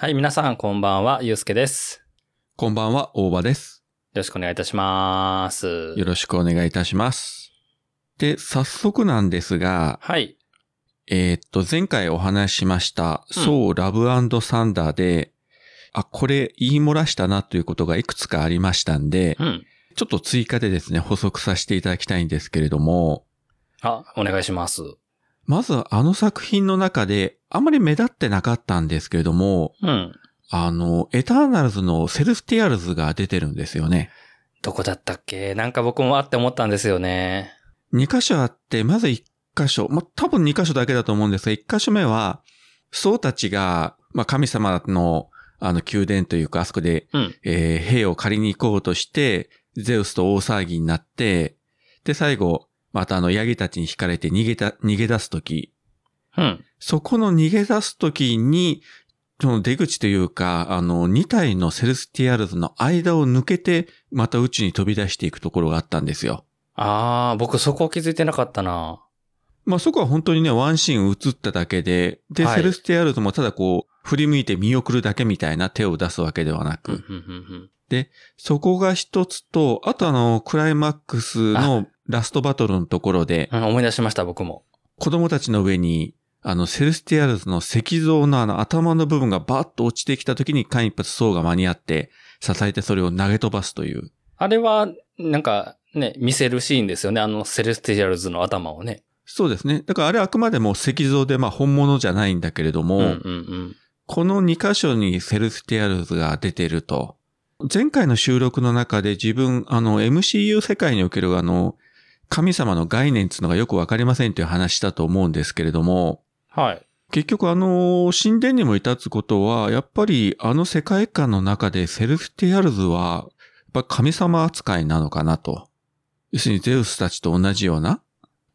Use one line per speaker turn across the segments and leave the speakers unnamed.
はい、皆さんこんばんは、ゆうすけです。
こんばんは、大場です。
よろしくお願いいたします。
よろしくお願いいたします。で、早速なんですが、
はい。
えーっと、前回お話ししました、そう、ラブサンダーで、あ、これ言い漏らしたなということがいくつかありましたんで、
うん。
ちょっと追加でですね、補足させていただきたいんですけれども、
あ、お願いします。
まずあの作品の中で、あまり目立ってなかったんですけれども、
うん。
あの、エターナルズのセルスティアルズが出てるんですよね。
どこだったっけ？なんか僕もあって思ったんですよね。
2箇所あって、まず1箇所、まあ、多分2箇所だけだと思うんですが、1箇所目は、ソーたちが、まあ、神様の、あの、宮殿というか、あそこで、
うん。
えー兵を借りに行こうとして、ゼウスと大騒ぎになって、で、最後、またあの、ヤギたちに引かれて逃げた、逃げ出すとき、
うん。
そこの逃げ出すときに、その出口というか、あの、2体のセルスティアルズの間を抜けて、また宇宙に飛び出していくところがあったんですよ。
あー、僕そこ気づいてなかったな。
まあそこは本当にね、ワンシーン映っただけで、で、
はい
セルスティアルズもただこう、振り向いて見送るだけみたいな手を出すわけではなく、
うん、うん、うん。
そこが一つと、あとあの、クライマックスのラストバトルのところで、
うん、思い出しました、僕も。
子供たちの上に、あの、セルスティアルズの石像のあの頭の部分がバーッと落ちてきた時に間一髪ソーが間に合って、支えてそれを投げ飛ばすという。
あれは、なんか、ね、見せるシーンですよね。あの、セレスティアルズの頭をね。
そうですね。だからあれあくまでも石像でまあ本物じゃないんだけれども、
うん、うん、うん。
この2箇所にセルスティアルズが出てると。前回の収録の中で自分、あの、MCU 世界におけるあの、神様の概念っていうのがよくわかりませんという話したと思うんですけれども、
はい。
結局あの、神殿にもいたってことは、やっぱりあの世界観の中でセルスティアルズは、やっぱ神様扱いなのかなと。要するにゼウスたちと同じような。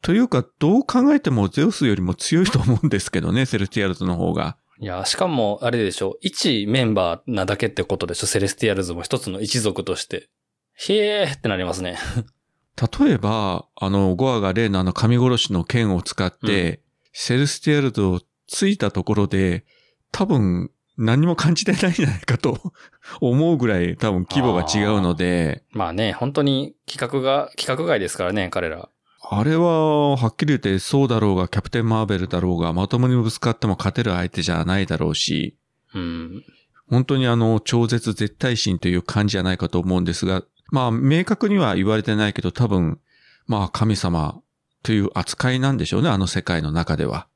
というか、どう考えてもゼウスよりも強いと思うんですけどね、セルスティアルズの方が。
いや、しかも、あれでしょ。一メンバーなだけってことでしょ。セレスティアルズも一つの一族として。へえーってなりますね。
例えば、あの、ゴアが例のあの神殺しの剣を使って、セルスティアルズをついたところで、多分何も感じてないんじゃないかと 思うぐらい多分規模が違うので、
まあね、本当に企画が、企画外ですからね、彼ら。
あれは、はっきり言って、そうだろうが、キャプテン・マーベルだろうが、まともにぶつかっても勝てる相手じゃないだろうし、
うん。
本当にあの、超絶絶対心という感じじゃないかと思うんですが、まあ、明確には言われてないけど、多分、まあ、神様という扱いなんでしょうね、あの世界の中では。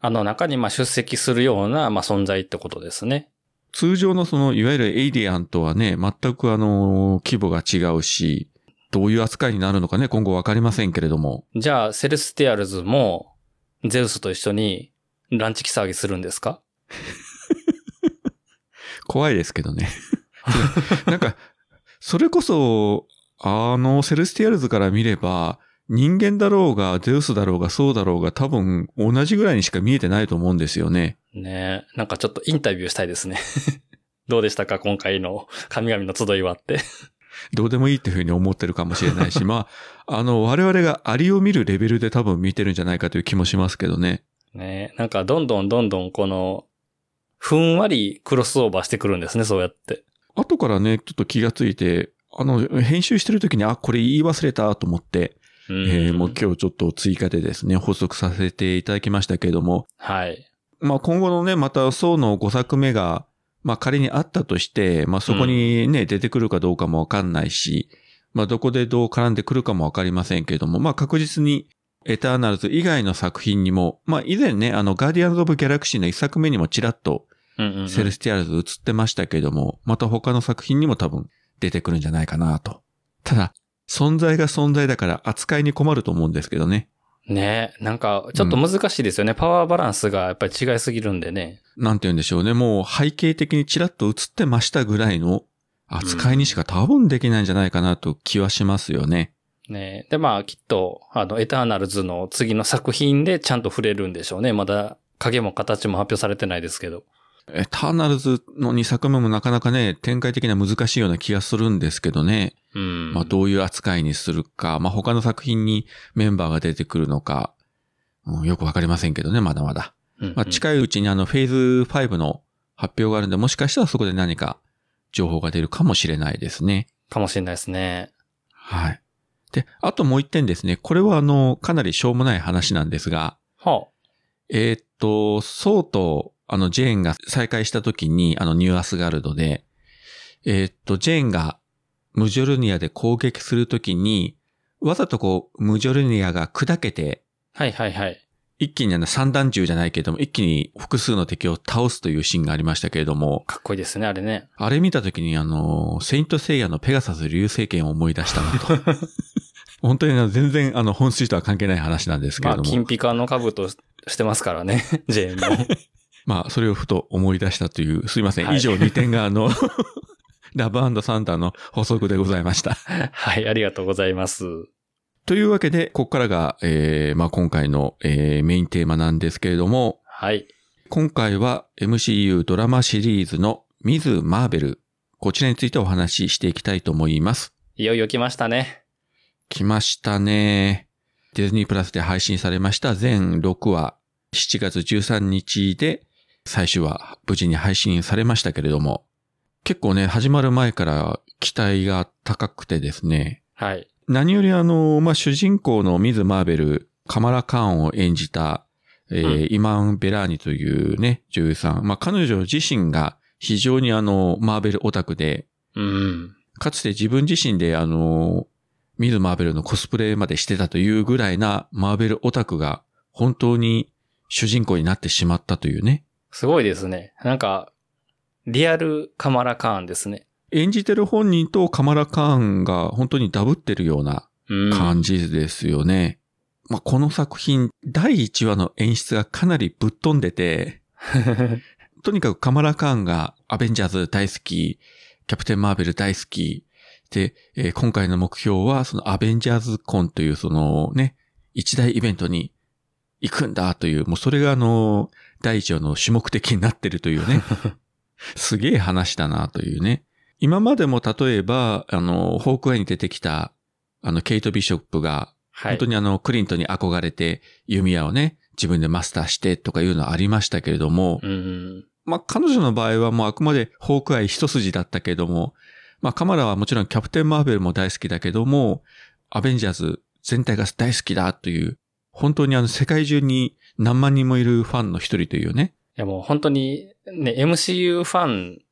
あの中にまあ出席するような、まあ存在ってことですね。
通常のその、いわゆるエイリアンとはね、全くあの、規模が違うし、どういう扱いになるのかね、今後わかりませんけれども。
じゃあ、セレスティアルズも、ゼウスと一緒に、ランチキ騒ぎするんですか？
怖いですけどね。なんか、それこそ、あの、セルスティアルズから見れば、人間だろうが、ゼウスだろうが、ソーだろうが、多分、同じぐらいにしか見えてないと思うんですよね。
ねえ。なんかちょっとインタビューしたいですね。どうでしたか？今回の神々の集いはって。
どうでもいいっていうふうに思ってるかもしれないし、まあ、あの、我々がアリを見るレベルで多分見てるんじゃないかという気もしますけどね。
ねえ。なんかどんどんどんどんこの、ふんわりクロスオーバーしてくるんですね、そうやって。
後からね、ちょっと気がついて、あの、編集してる時に、あ、これ言い忘れたと思って、
うん
えーもう今日ちょっと追加でですね、補足させていただきましたけれども、
はい。
まあ今後のね、またソーの5作目が、まあ仮にあったとして、まあそこにね、出てくるかどうかもわかんないし、まあどこでどう絡んでくるかもわかりませんけれども、まあ確実にエターナルズ以外の作品にも、まあ以前ね、あのガーディアンズ・オブ・ギャラクシーの1作目にもちらっと
うんうんうん
セルスティアルズ映ってましたけれども、また他の作品にも多分出てくるんじゃないかなと。ただ、存在が存在だから扱いに困ると思うんですけどね。
ねえ。なんか、ちょっと難しいですよね。パワーバランスがやっぱり違いすぎるんでね。
なんて言うんでしょうね。もう背景的にちらっと映ってましたぐらいの扱いにしか多分できないんじゃないかなと気はしますよね。
ねえ。で、まあ、きっと、あの、エターナルズの次の作品でちゃんと触れるんでしょうね。まだ、影も形も発表されてないですけど。
エターナルズの2作目もなかなかね、展開的には難しいような気がするんですけどね。
うん。
まあどういう扱いにするか、まあ他の作品にメンバーが出てくるのか、うんよくわかりませんけどね、まだまだ。
うんうん
まあ近いうちにあのフェーズ5の発表があるんで、もしかしたらそこで何か情報が出るかもしれないですね。
かもしれないですね。
はい。で、あともう一点ですね。これはあの、かなりしょうもない話なんですが、
は
えーっと、ソウとあのジェーンが再会した時に、あのニューアスガルドで、えーっと、ジェーンがムジョルニアで攻撃するときに、わざとこう、ムジョルニアが砕けて、
あ。はいはいはい。
一気にあの三段銃じゃないけれども、一気に複数の敵を倒すというシーンがありましたけれども、
かっこいいですね、あれね。
あれ見たときにあの、セイントセイヤのペガサス流星剣を思い出したなと。本当に全然あの本筋とは関係ない話なんですけ
まあ、
れども。
金ピカの兜してますからね、ジェーンも。
まあ、それをふと思い出したという、すいません。
はい
以上2点があの、ラブサンダーの補足でございました。
はい、ありがとうございます。
というわけで、ここからが、えー、まあ今回の、えーメインテーマなんですけれども、
はい。
今回は MCU ドラマシリーズのミズ・マーベル。こちらについてお話ししていきたいと思います。
いよいよ来ましたね。
来ましたね。ディズニープラスで配信されました全6話、7月13日で最終話無事に配信されましたけれども、結構ね、始まる前から期待が高くてですね、
はい。
何よりあの、まあ、主人公のミズ・マーベル、カマラ・カーンを演じた、えー
うん
イマン・ベラーニというね、女優さん。まあ、彼女自身が非常にあの、マーベルオタクで、
うん。
かつて自分自身であの、ミズ・マーベルのコスプレまでしてたというぐらいなマーベルオタクが本当に主人公になってしまったというね。
すごいですね。なんか、リアルカマラカーンですね。
演じてる本人とカマラ・カーンが本当にダブってるような
うん。
感じですよね。まあ、この作品、第1話の演出がかなりぶっ飛んでて、とにかくカマラ・カーンがアベンジャーズ大好き、キャプテン・マーベル大好き、で、えー今回の目標はそのアベンジャーズコンというそのね、一大イベントに行くんだという、もうそれがあの、第一話の主目的になってるというね、すげえ話だなというね。今までも例えば、あの、ホークアイに出てきた、あの、ケイト・ビショップが、
はい。
本当にあの、クリントンに憧れて、弓矢をね、自分でマスターしてとかいうのはありましたけれども、
うん。
まあ、彼女の場合はもうあくまでホークアイ一筋だったけれども、まあ、カマラはもちろんキャプテン・マーベルも大好きだけども、アベンジャーズ全体が大好きだという、本当にあの、世界中に何万人もいるファンの一人というね。
いやもう本当に、ね、MCU ファン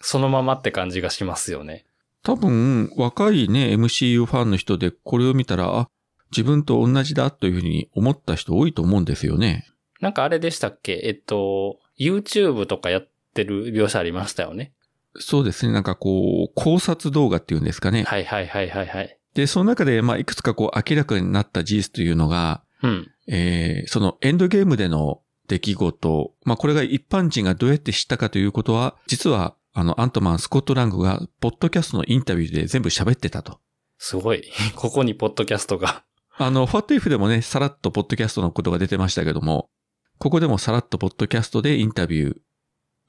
そのままって感じがしますよね。
多分、若いね、MCU ファンの人でこれを見たら、あ、自分と同じだというふうに思った人多いと思うんですよね。
なんかあれでしたっけ？えっと、YouTube とかやってる描写ありましたよね。
そうですね。なんかこう、考察動画っていうんですかね。
はいはいはいはいはい。
で、その中で、まあ、いくつかこう、明らかになった事実というのが、
うん。
えー、そのエンドゲームでの出来事、まあ、これが一般人がどうやって知ったかということは、実は、あの、アントマン、スコット・ラングが、ポッドキャストのインタビューで全部喋ってたと。
すごい。ここにポッドキャストが。
あの、ファットイフでもね、さらっとポッドキャストのことが出てましたけども、ここでもさらっとポッドキャストでインタビュー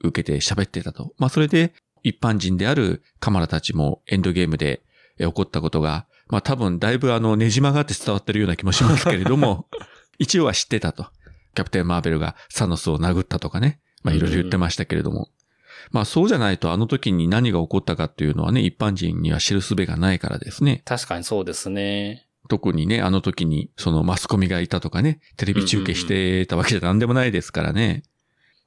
受けて喋ってたと。まあ、それで一般人であるカマラたちもエンドゲームでえ起こったことが、まあ、多分だいぶあの、ねじ曲がって伝わってるような気もしますけれども、一応は知ってたと。キャプテン・マーベルがサノスを殴ったとかね。まあ、いろいろ言ってましたけれども。まあ、そうじゃないとあの時に何が起こったかっていうのはね、一般人には知る術がないからですね。
確かにそうですね。
特にね、あの時にそのマスコミがいたとかね、テレビ中継してたわけじゃ何でもないですからね。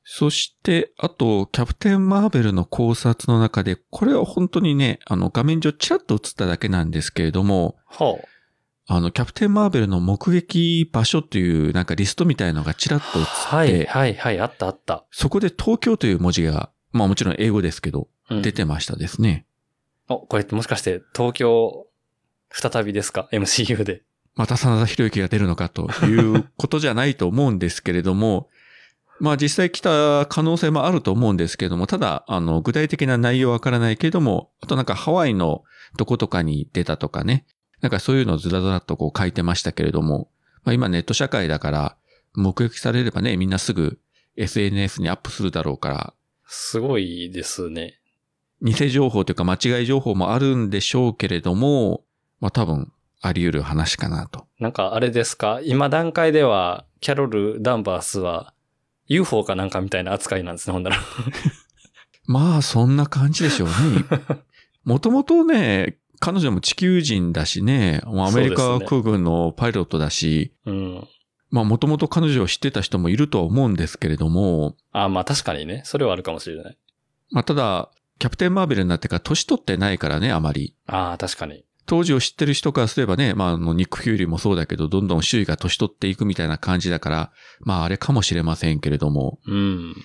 そして、あと、キャプテン・マーベルの考察の中で、これは本当にね、あの画面上チラッと映っただけなんですけれども、
ほう。
あの、キャプテン・マーベルの目撃場所というなんかリストみたいのがチラッと映って、
はいはいはい。あったあった。
そこで東京という文字が、まあもちろん英語ですけど、
うん
出てましたですね。
お、これってもしかして東京、再びですか ?MCU で。
また真田広之が出るのかということじゃないと思うんですけれども、まあ実際来た可能性もあると思うんですけれども、ただ、あの、具体的な内容はわからないけれども、あとなんかハワイのどことかに出たとかね、なんかそういうのをずらずらっとこう書いてましたけれども、まあ今ネット社会だから、目撃されればね、みんなすぐ SNS にアップするだろうから、
すごいですね。
偽情報というか間違い情報もあるんでしょうけれども、まあ多分あり得る話かなと。
なんかあれですか？今段階では、キャロル・ダンバースは UFO かなんかみたいな扱いなんですね、ほんなら。
まあ、そんな感じでしょうね。もともとね、彼女も地球人だしね、アメリカ空軍のパイロットだし、
うん。
まあもともと彼女を知ってた人もいるとは思うんですけれども、
あまあ確かにね。それはあるかもしれない。
まあただ、キャプテンマーベルになってから年取ってないからね、あまり。
ああ、確かに。
当時を知ってる人からすればね、まああの、ニック・フューリーもそうだけど、どんどん周囲が年取っていくみたいな感じだから、まああれかもしれませんけれども、
うん。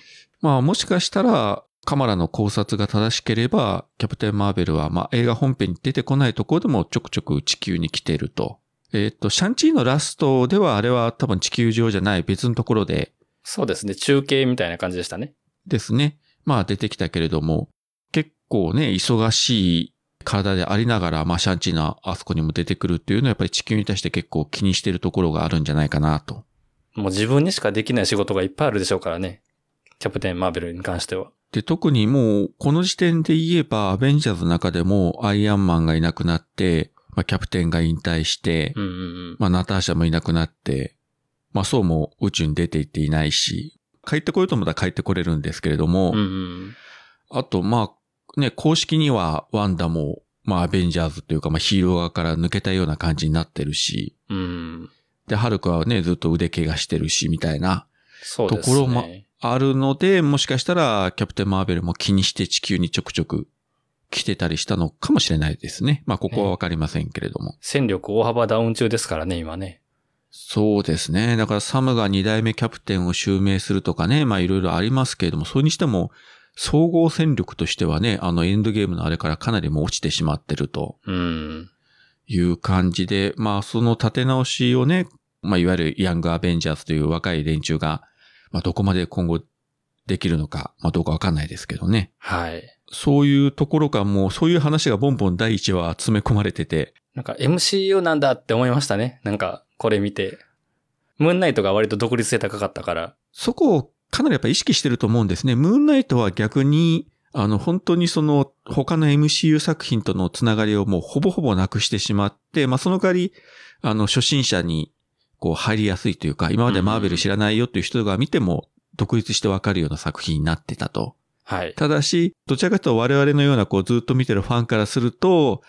まあもしかしたら、カマラの考察が正しければ、キャプテン・マーベルは、まあ映画本編に出てこないところでもちょくちょく地球に来てると。えっ、と、シャンチーのラストではあれは多分地球上じゃない別のところで
そうですね。中継みたいな感じでしたね。
ですね。まあ出てきたけれども、結構ね、忙しい体でありながら、まあシャンチーのあそこにも出てくるっていうのはやっぱり地球に対して結構気にしてるところがあるんじゃないかなと。
もう自分にしかできない仕事がいっぱいあるでしょうからね。キャプテン・マーベルに関しては。
で、特にもう、この時点で言えば、アベンジャーズの中でも、アイアンマンがいなくなって、まあ、キャプテンが引退して、
うんうんうん。
まあ、ナターシャもいなくなって、まあ、そうも宇宙に出て行っていないし、帰ってこようと思ったら帰ってこれるんですけれども、
うんうん。
あと、まあ、ね、公式にはワンダも、まあ、アベンジャーズというか、まあ、ヒーロー側から抜けたような感じになってるし、
うん。
で、ハルクはね、ずっと腕怪我してるし、みたいな。ところもあるので、もしかしたら、キャプテン・マーベルも気にして地球にちょくちょく来てたりしたのかもしれないですね。まあ、ここはわかりませんけれども。
戦力大幅ダウン中ですからね、今ね。
そうですね。だからサムが2代目キャプテンを襲名するとかね、まあいろいろありますけれども、それにしても、総合戦力としてはね、あのエンドゲームのあれからかなりもう落ちてしまってると
うん。
いう感じで、まあその立て直しをね、まあいわゆるヤングアベンジャーズという若い連中が、まあどこまで今後できるのか、まあどうかわかんないですけどね。
はい。
そういうところかもうそういう話がボンボン第一話詰め込まれてて、
なんか MCU なんだって思いましたね。なんか、これ見て。ムーンナイトが割と独立性高かったから。
そこをかなりやっぱ意識してると思うんですね。ムーンナイトは逆に、あの、本当にその他の MCU 作品とのつながりをもうほぼほぼなくしてしまって、まあその代わり、あの、初心者にこう入りやすいというか、今までマーベル知らないよっていう人が見ても独立してわかるような作品になってたと。
はい。
ただし、どちらかというと我々のようなこうずっと見てるファンからすると、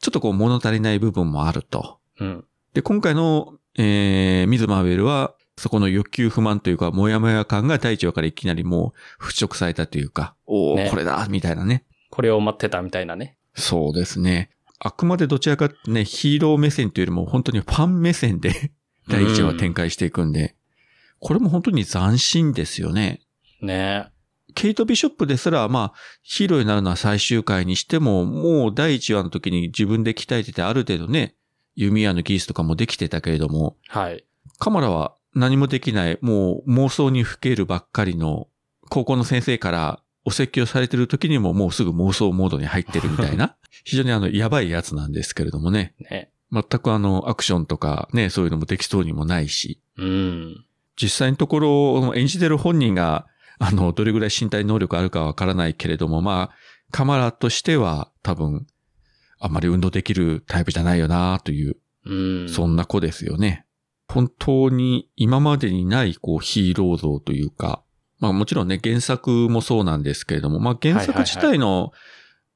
ちょっとこう物足りない部分もあると。
うん。
で、今回の、えー、ミズ・マーベルは、そこの欲求不満というか、もやもや感が第一話からいきなりもう払拭されたというか、おお、
ね
これだみたいなね。
これを待ってたみたいなね。
そうですね。あくまでどちらかってね、ヒーロー目線というよりも本当にファン目線で第一話展開していくんで、これも本当に斬新ですよね。
ね
ケイト・ビショップですら、まあ、ヒーローになるのは最終回にしても、もう第一話の時に自分で鍛えててある程度ね、弓矢の技術とかもできてたけれども、
はい。
カマラは何もできない、もう妄想にふけるばっかりの、高校の先生からお説教されてる時にももうすぐ妄想モードに入ってるみたいな、非常にあの、やばいやつなんですけれどもね。
ね。
全くあの、アクションとかね、そういうのもできそうにもないし、
うん。
実際のところ、演じてる本人が、あの、どれぐらい身体能力あるかわからないけれども、まあ、カマラとしては多分、あまり運動できるタイプじゃないよなという
うん。
そんな子ですよね。本当に今までにないこうヒーロー像というか、まあもちろんね原作もそうなんですけれども、まあ原作自体の、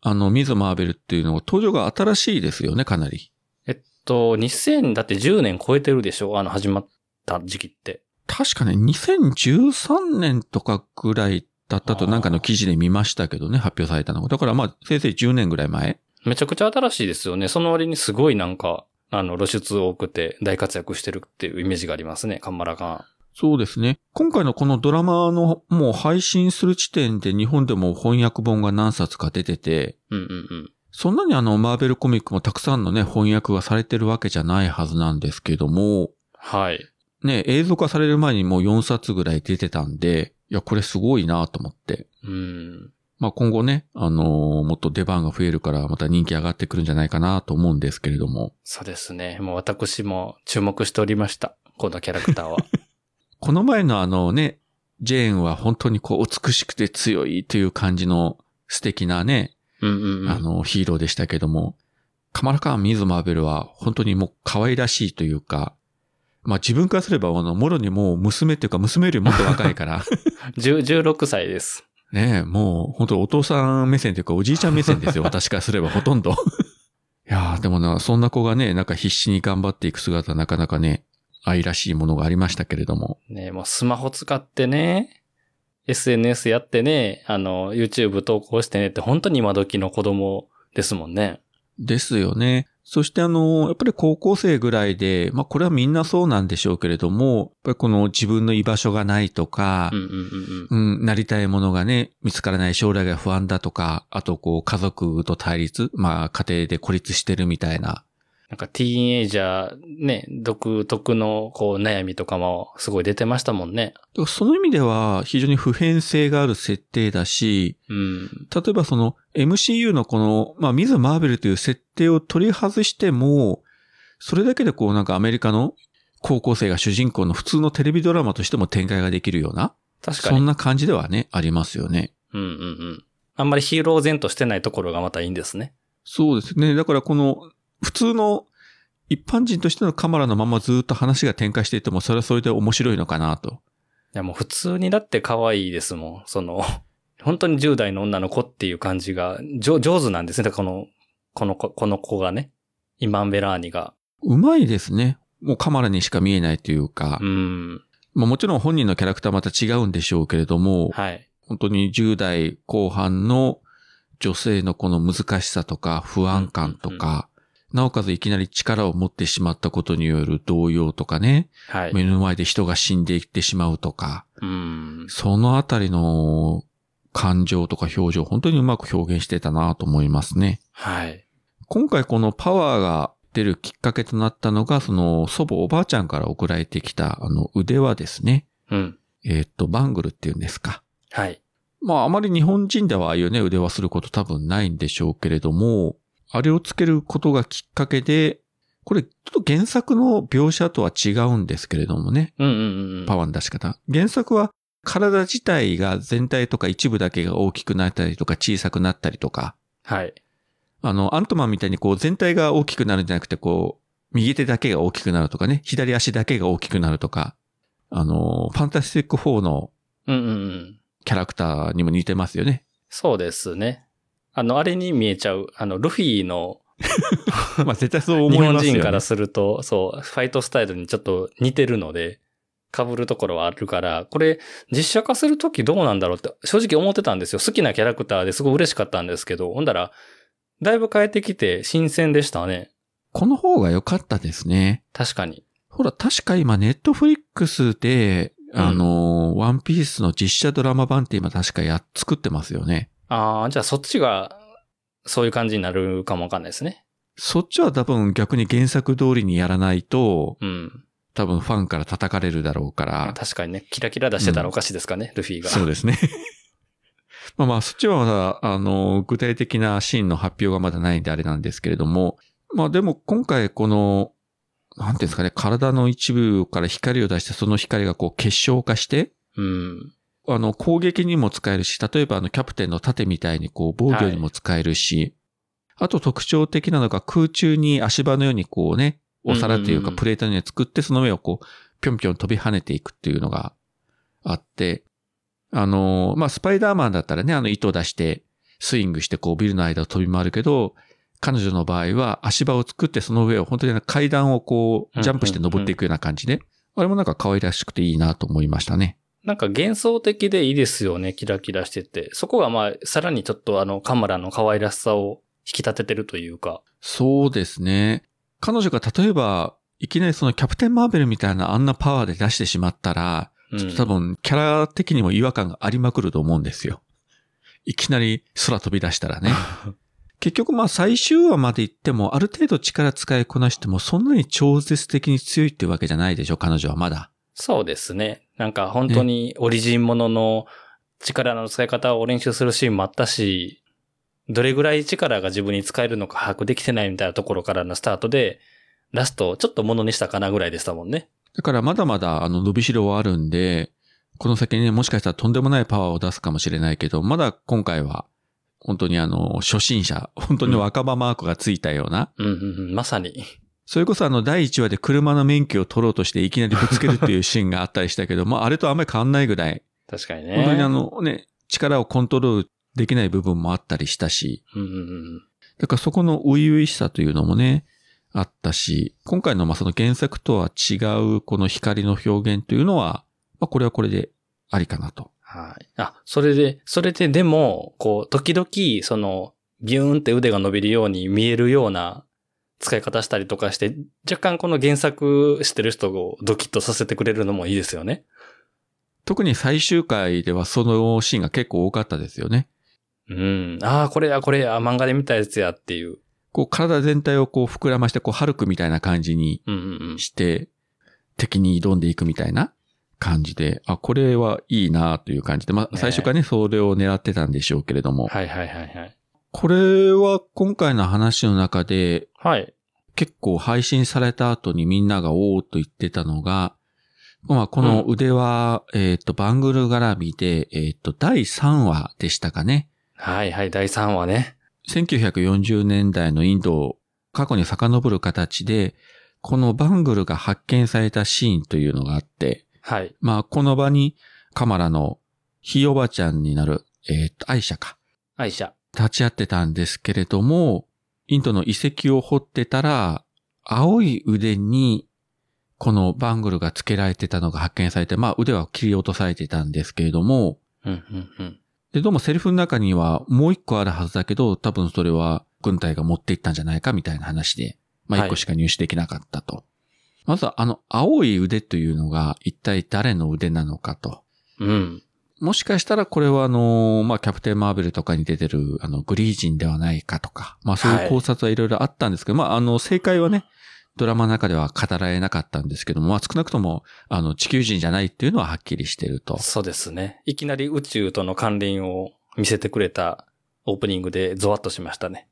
あの、ミズ・マーベルっていうのは登場が新しいですよね、かなり。
と、2000だって10年超えてるでしょ？あの、始まった時期って。
確かね、2013年とかぐらいだったとなんかの記事で見ましたけどね、発表されたのが。だからまあ、せいぜい10年ぐらい前。
めちゃくちゃ新しいですよね。その割にすごいなんか、あの、露出多くて大活躍してるっていうイメージがありますね、カンマラカ
そうですね。今回のこのドラマのもう配信する時点で日本でも翻訳本が何冊か出てて、
ン。うんうんうん。
そんなにあの、マーベルコミックもたくさんのね、翻訳がされてるわけじゃないはずなんですけども、
はい。
ね、映像化される前にもう4冊ぐらい出てたんで、いや、これすごいなと思って。
うん。
まあ今後ね、あのーもっと出番が増えるから、また人気上がってくるんじゃないかなと思うんですけれども、
そうですね。もう私も注目しておりました。このキャラクターは。
この前のあのね、ジェーンは本当にこう美しくて強いという感じの素敵なね、
うんうんうん。
あの、ヒーローでしたけども、カマラカーン・ミズ・マーベルは本当にもう可愛らしいというか、まあ自分からすれば、あの、もろにもう娘っていうか娘よりもっと若いから、
10 16歳です。
ねえ、もう本当お父さん目線というかおじいちゃん目線ですよ。私からすればほとんど。いやーでもな、そんな子がね、なんか必死に頑張っていく姿なかなかね、愛らしいものがありましたけれども。
ねもうスマホ使ってね、SNS やってね、あの、YouTube 投稿してねって本当に今時の子供ですもんね。
ですよね。そしてあの、やっぱり高校生ぐらいで、まあこれはみんなそうなんでしょうけれども、やっぱりこの自分の居場所がないとか、
うんうんうんうん。
うん、なりたいものがね、見つからない将来が不安だとか、あとこう家族と対立、まあ家庭で孤立してるみたいな。
なんかティーンエイジャーね、独特のこう悩みとかもすごい出てましたもんね。
その意味では非常に普遍性がある設定だし、
うん。
例えばその MCU のこの、まあ、ミズ・マーベルという設定を取り外しても、それだけでこうなんかアメリカの高校生が主人公の普通のテレビドラマとしても展開ができるような、
確かに。
そんな感じではね、ありますよね。
うんうんうん。あんまりヒーロー前としてないところがまたいいんですね。
そうですね。だからこの普通の一般人としてのカマラのままずっと話が展開していても、それはそれで面白いのかなと。
いやもう普通にだって可愛いですもん。その、本当に10代の女の子っていう感じが上上手なんですね。この、この子、この子がね。イマンベラーニが。
うまいですね。もうカマラにしか見えないというか、
うん。
まあもちろん本人のキャラクターまた違うんでしょうけれども、
はい。
本当に10代後半の女性のこの難しさとか不安感とか、なおかずいきなり力を持ってしまったことによる動揺とかね、
はい。
目の前で人が死んでいってしまうとか、
うん。
そのあたりの感情とか表情、本当にうまく表現してたなと思いますね。
はい。
今回このパワーが出るきっかけとなったのが、その祖母おばあちゃんから送られてきたあの腕輪ですね。
うん。
えーっと、バングルっていうんですか。
はい。
まああまり日本人ではああいうね腕輪すること多分ないんでしょうけれども、あれをつけることがきっかけで、これちょっと原作の描写とは違うんですけれどもね、
うんうんうん。
パワーの出し方。原作は体自体が全体とか一部だけが大きくなったりとか小さくなったりとか、
はい。
あの、アントマンみたいにこう全体が大きくなるんじゃなくてこう、右手だけが大きくなるとかね、左足だけが大きくなるとか、あの、ファンタスティック4の
うんうんうん。
キャラクターにも似てますよね。
そうですね。あの、あれに見えちゃう、あの、ルフィの
まあ絶対そう思
日本
いますよね。
人からすると、そう、ファイトスタイルにちょっと似てるので、被るところはあるから、これ実写化するときどうなんだろうって正直思ってたんですよ。好きなキャラクターですごい嬉しかったんですけど、ほんだら、だいぶ変えてきて新鮮でしたね。
この方が良かったですね。
確かに。
ほら、確か今ネットフリックスで、
うん
あの、ワンピースの実写ドラマ版って今確かや、作ってますよね。
ああ、じゃあそっちが、そういう感じになるかもわかんないですね。
そっちは多分逆に原作通りにやらないと、
うん。
多分ファンから叩かれるだろうから。
確かにね、キラキラ出してたらおかしいですかね、ルフィが。
そうですね。まあまあ、そっちはまだ、あの、具体的なシーンの発表がまだないんであれなんですけれども、まあでも今回この、なんていうんですかね、体の一部から光を出して、その光がこう結晶化して、
うん。
あの、攻撃にも使えるし、例えばあの、キャプテンの盾みたいにこう、防御にも使えるし、あと特徴的なのが空中に足場のようにこうね、お皿というかプレートに作って、その上をこう、ぴょんぴょん飛び跳ねていくっていうのがあって、あの、まあ、スパイダーマンだったらね、あの糸を出して、スイングしてこう、ビルの間を飛び回るけど、彼女の場合は足場を作ってその上を本当に階段をこう、ジャンプして登っていくような感じで、あれもなんか可愛らしくていいなと思いましたね。
なんか幻想的でいいですよね、キラキラしてて。そこがまあ、さらにちょっとあの、カマラの可愛らしさを引き立ててるというか。
そうですね。彼女が例えば、いきなりそのキャプテンマーベルみたいなあんなパワーで出してしまったら、
うん
ちょっと多分キャラ的にも違和感がありまくると思うんですよ。いきなり空飛び出したらね。結局まあ最終話まで行ってもある程度力使いこなしてもそんなに超絶的に強いってわけじゃないでしょ、彼女はまだ。
そうですね。なんか本当にオリジンものの力の使い方を練習するシーンもあったし、どれぐらい力が自分に使えるのか把握できてないみたいなところからのスタートで、ラストちょっとものにしたかなぐらいでしたもんね。
だからまだまだあの伸びしろはあるんで、この先にね、もしかしたらとんでもないパワーを出すかもしれないけど、まだ今回は本当にあの初心者、本当に若葉マークがついたような、
うんうんうん、まさに。
それこそあの第1話で車の免許を取ろうとしていきなりぶつけるっていうシーンがあったりしたけど、まああれとあんまり変わんないぐらい、
確かにね。
本当にあのね、力をコントロールできない部分もあったりしたし、
うんうんうん。
だからそこの初々しさというのもね、あったし、今回のまあその原作とは違うこの光の表現というのは、まあこれはこれでありかなと。
はい。あ、それで、それででも、こう、時々、その、ビューンって腕が伸びるように見えるような使い方したりとかして、若干この原作してる人をドキッとさせてくれるのもいいですよね。
特に最終回ではそのシーンが結構多かったですよね。
うん。ああ、これや、これや、漫画で見たやつやっていう。
こう体全体をこう膨らまして、こうハルクみたいな感じに。して、敵に挑んでいくみたいな感じで、あ、これはいいなという感じで、まあ
ね
最初からね、それを狙ってたんでしょうけれども、
はいはいはいはい。
これは今回の話の中で
はい。
結構配信された後にみんながおーっと言ってたのが、まあこの腕は、えっ、と、バングル絡みで、えっ、と、第3話でしたかね。
はいはい、第3話ね。
1940年代のインドを過去に遡る形で、このバングルが発見されたシーンというのがあって、
はい。
まあ、この場にカマラのひいおばちゃんになる、えっ、と、アイシャか、
愛車。
立ち会ってたんですけれども、インドの遺跡を掘ってたら、青い腕に、このバングルが付けられてたのが発見されて、まあ腕は切り落とされてたんですけれども。で、どうもセリフの中にはもう一個あるはずだけど、多分それは軍隊が持っていったんじゃないかみたいな話で、まあ
はい
一個しか入手できなかったと。まずはあの青い腕というのが一体誰の腕なのかと。
うん。
もしかしたらこれはあの、まあキャプテンマーベルとかに出てるあのグリージンではないかとか、まあそういう考察はいろいろあったんですけど、まああの正解はね、ドラマの中では語られなかったんですけども、まあ少なくともあの地球人じゃないっていうのははっきりしてると。
そうですね。いきなり宇宙との関連を見せてくれたオープニングでゾワッとしましたね。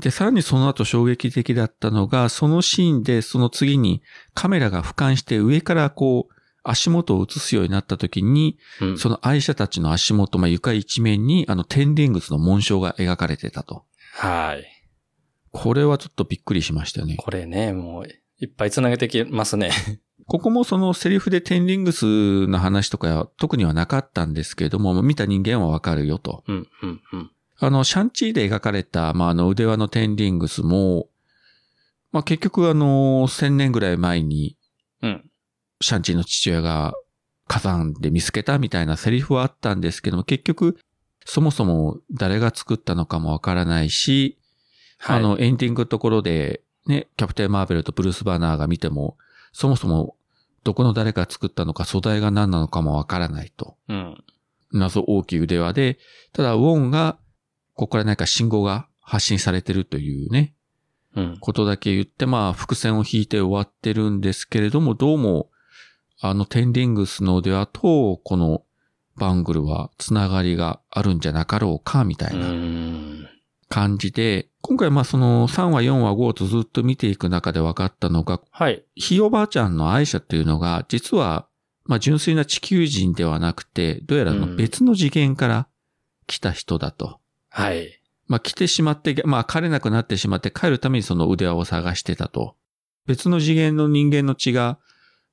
で、さらにその後衝撃的だったのが、そのシーンでその次にカメラが俯瞰して上からこう足元を映すようになった時に、
うん。
その愛車たちの足元、まあ、床一面にあのテンディングスの紋章が描かれてたと。
はい。
これはちょっとびっくりしましたよね。
これね、もう、いっぱい繋げてきますね。
ここもそのセリフでテンディングスの話とかは特にはなかったんですけれども、見た人間はわかるよと。
うん、うん、うん。
あの、シャンチーで描かれた、まあ、あの、腕輪のテンディングスも、まあ、結局あの、千年ぐらい前に、
うん。
シャンチーの父親が火山で見つけたみたいなセリフはあったんですけども、結局、そもそも誰が作ったのかもわからないし、
はい。
あの、エンディングのところで、ね、キャプテン・マーベルとブルース・バーナーが見ても、そもそもどこの誰が作ったのか素材が何なのかもわからないと。
うん。
謎大きい腕輪で、ただウォンが、ここから何か信号が発信されてるというね、
うん。
ことだけ言って、まあ、伏線を引いて終わってるんですけれども、どうも、あの、テンディングスの腕輪と、このバングルは、つながりがあるんじゃなかろうか、みた
う
いな。
ん。
感じで、今回まあその3話、4話、5とずっと見ていく中で分かったのが、
はい。
ひいおばあちゃんの愛車っていうのが、実は、まあ純粋な地球人ではなくて、どうやらあの
うん
別の次元から来た人だと。
はい。
まあ来てしまって、まあ帰れなくなってしまって帰るためにその腕輪を探してたと。別の次元の人間の血が、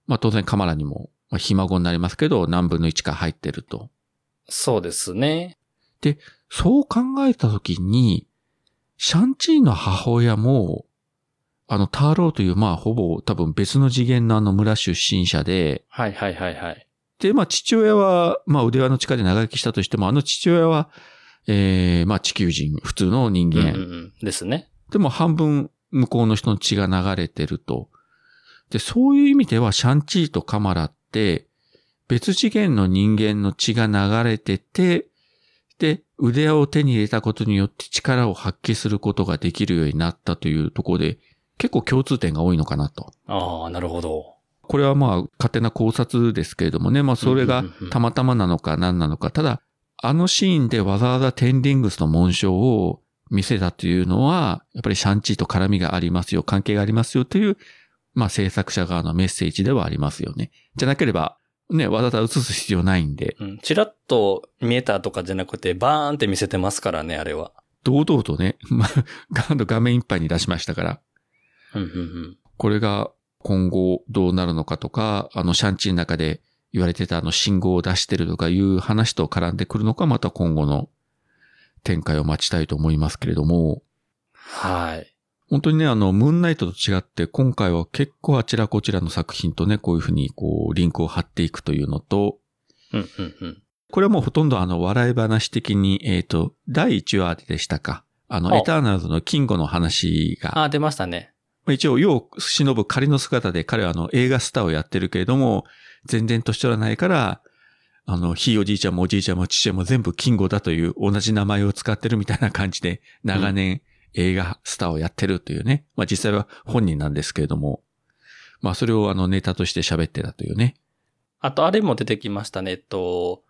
まあ当然カマラにも、まあ、ひ孫になりますけど、何分の1か入ってると。
そうですね。
そう考えたときに、シャンチーの母親も、あの、ターローという、まあ、ほぼ多分別の次元のあの村出身者で、
はいはいはいはい。
で、まあ、父親は、まあ、腕輪の力で長生きしたとしても、あの父親は、えー、まあ、地球人、普通の人間。
うんうんうん。ですね。
でも半分向こうの人の血が流れてると。で、そういう意味では、シャンチーとカマラって、別次元の人間の血が流れてて、で、腕輪を手に入れたことによって力を発揮することができるようになったというところで、結構共通点が多いのかなと。
ああ、なるほど。
これはまあ、勝手な考察ですけれどもね、まあ、それがたまたまなのか何なのか。ただ、あのシーンでわざわざテンディングスの紋章を見せたというのは、やっぱりシャンチーと絡みがありますよ、関係がありますよという、まあ、制作者側のメッセージではありますよね。じゃなければ、ね、わざわざ映す必要ないんで、
うん。チラッと見えたとかじゃなくて、バーンって見せてますからね、あれは。
堂々とね、まあ、ガンド画面いっぱいに出しましたから、
うんうんうん。
これが今後どうなるのかとか、あのシャンチーの中で言われてたあの信号を出してるとかいう話と絡んでくるのか、また今後の展開を待ちたいと思いますけれども、
はい。
本当にね、あの、ムーンナイトと違って、今回は結構あちらこちらの作品とね、こういうふうに、こう、リンクを貼っていくというのと、
うんうんうん。
これはもうほとんどあの、笑い話的に、えっ、と、第1話でしたか。あの、
あ
エターナルズのキンゴの話が、
あ、出ましたね。
まあ一応、世を忍ぶ仮の姿で彼はあの、映画スターをやってるけれども、全然年取らないから、あの、ひいおじいちゃんもおじいちゃんも父親も全部キンゴだという同じ名前を使ってるみたいな感じで、長年映画スターをやってるというね。まあ実際は本人なんですけれども、まあそれをあのネタとして喋ってたというね。
あと、あれも出てきましたね。えっと、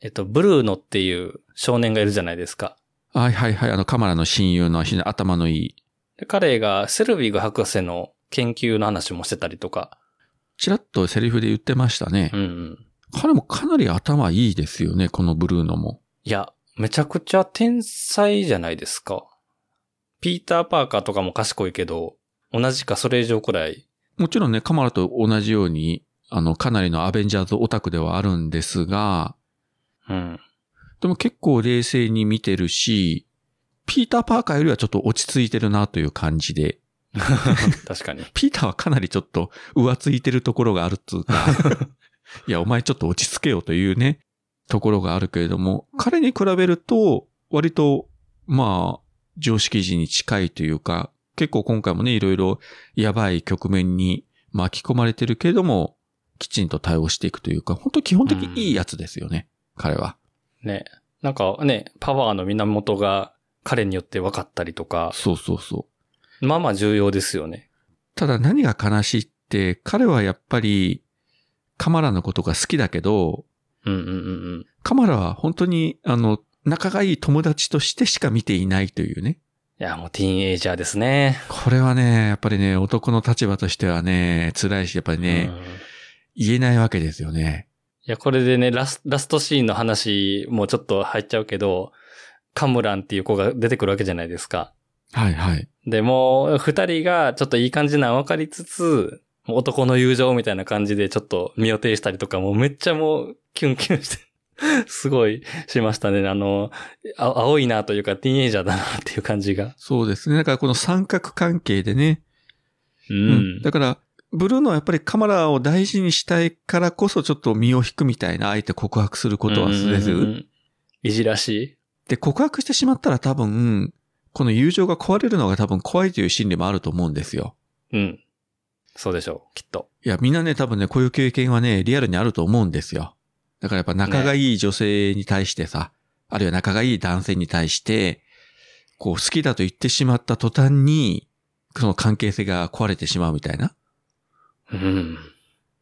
えっと、ブルーノっていう少年がいるじゃないですか。
はいはいはい、あのカマラの親友の頭のいい、
で彼がセルビグ博士の研究の話もしてたりとか。
ちらっとセリフで言ってましたね
う。んうん。
彼もかなり頭いいですよね、このブルーノも。
いや、めちゃくちゃ天才じゃないですか。ピーター・パーカーとかも賢いけど、同じかそれ以上くらい。
もちろんね、カマラと同じように、あの、かなりのアベンジャーズオタクではあるんですが、
うん。
でも結構冷静に見てるし、ピーター・パーカーよりはちょっと落ち着いてるなという感じで、
確かに。
ピーターはかなりちょっと浮ついてるところがあるっつうか、いや、お前ちょっと落ち着けよというね、ところがあるけれども、彼に比べると、割と、まあ、常識人に近いというか、結構今回もね、いろいろやばい局面に巻き込まれてるけれども、きちんと対応していくというか、本当基本的にいいやつですよね、彼は。
ね。なんかね、パワーの源が彼によって分かったりとか、
そうそうそう。
まあまあ重要ですよね。
ただ何が悲しいって、彼はやっぱり、カマラのことが好きだけど、
うんうんうんうん。
カマラは本当に、あの、仲がいい友達としてしか見ていないというね。
いや、もうティーンエイジャーですね。
これはね、やっぱりね、男の立場としてはね、辛いし、やっぱりね、
うん
言えないわけですよね。
いや、これでね、ラスラストシーンの話もちょっと入っちゃうけど、カムランっていう子が出てくるわけじゃないですか。
はいはい。
で、もう、二人がちょっといい感じなの分かりつつ、男の友情みたいな感じでちょっと身を挺したりとか、もうめっちゃもう、キュンキュンして、すごいしましたね。あの、あ青いなというか、ティーンエイジャーだなっていう感じが。
そうですね。だからこの三角関係でね。
う。
うんだから、ブルーノはやっぱりカマラを大事にしたいからこそちょっと身を引くみたいな相手告白することはせず。
うんうんうんいじらしい
で、告白してしまったら多分、この友情が壊れるのが多分怖いという心理もあると思うんですよ。
うん。そうでしょう、きっと。
いや、みんなね、多分ね、こういう経験はね、リアルにあると思うんですよ。だからやっぱ仲がいい女性に対してさ、あるいは仲がいい男性に対して、こう好きだと言ってしまった途端に、その関係性が壊れてしまうみたいな。
うん。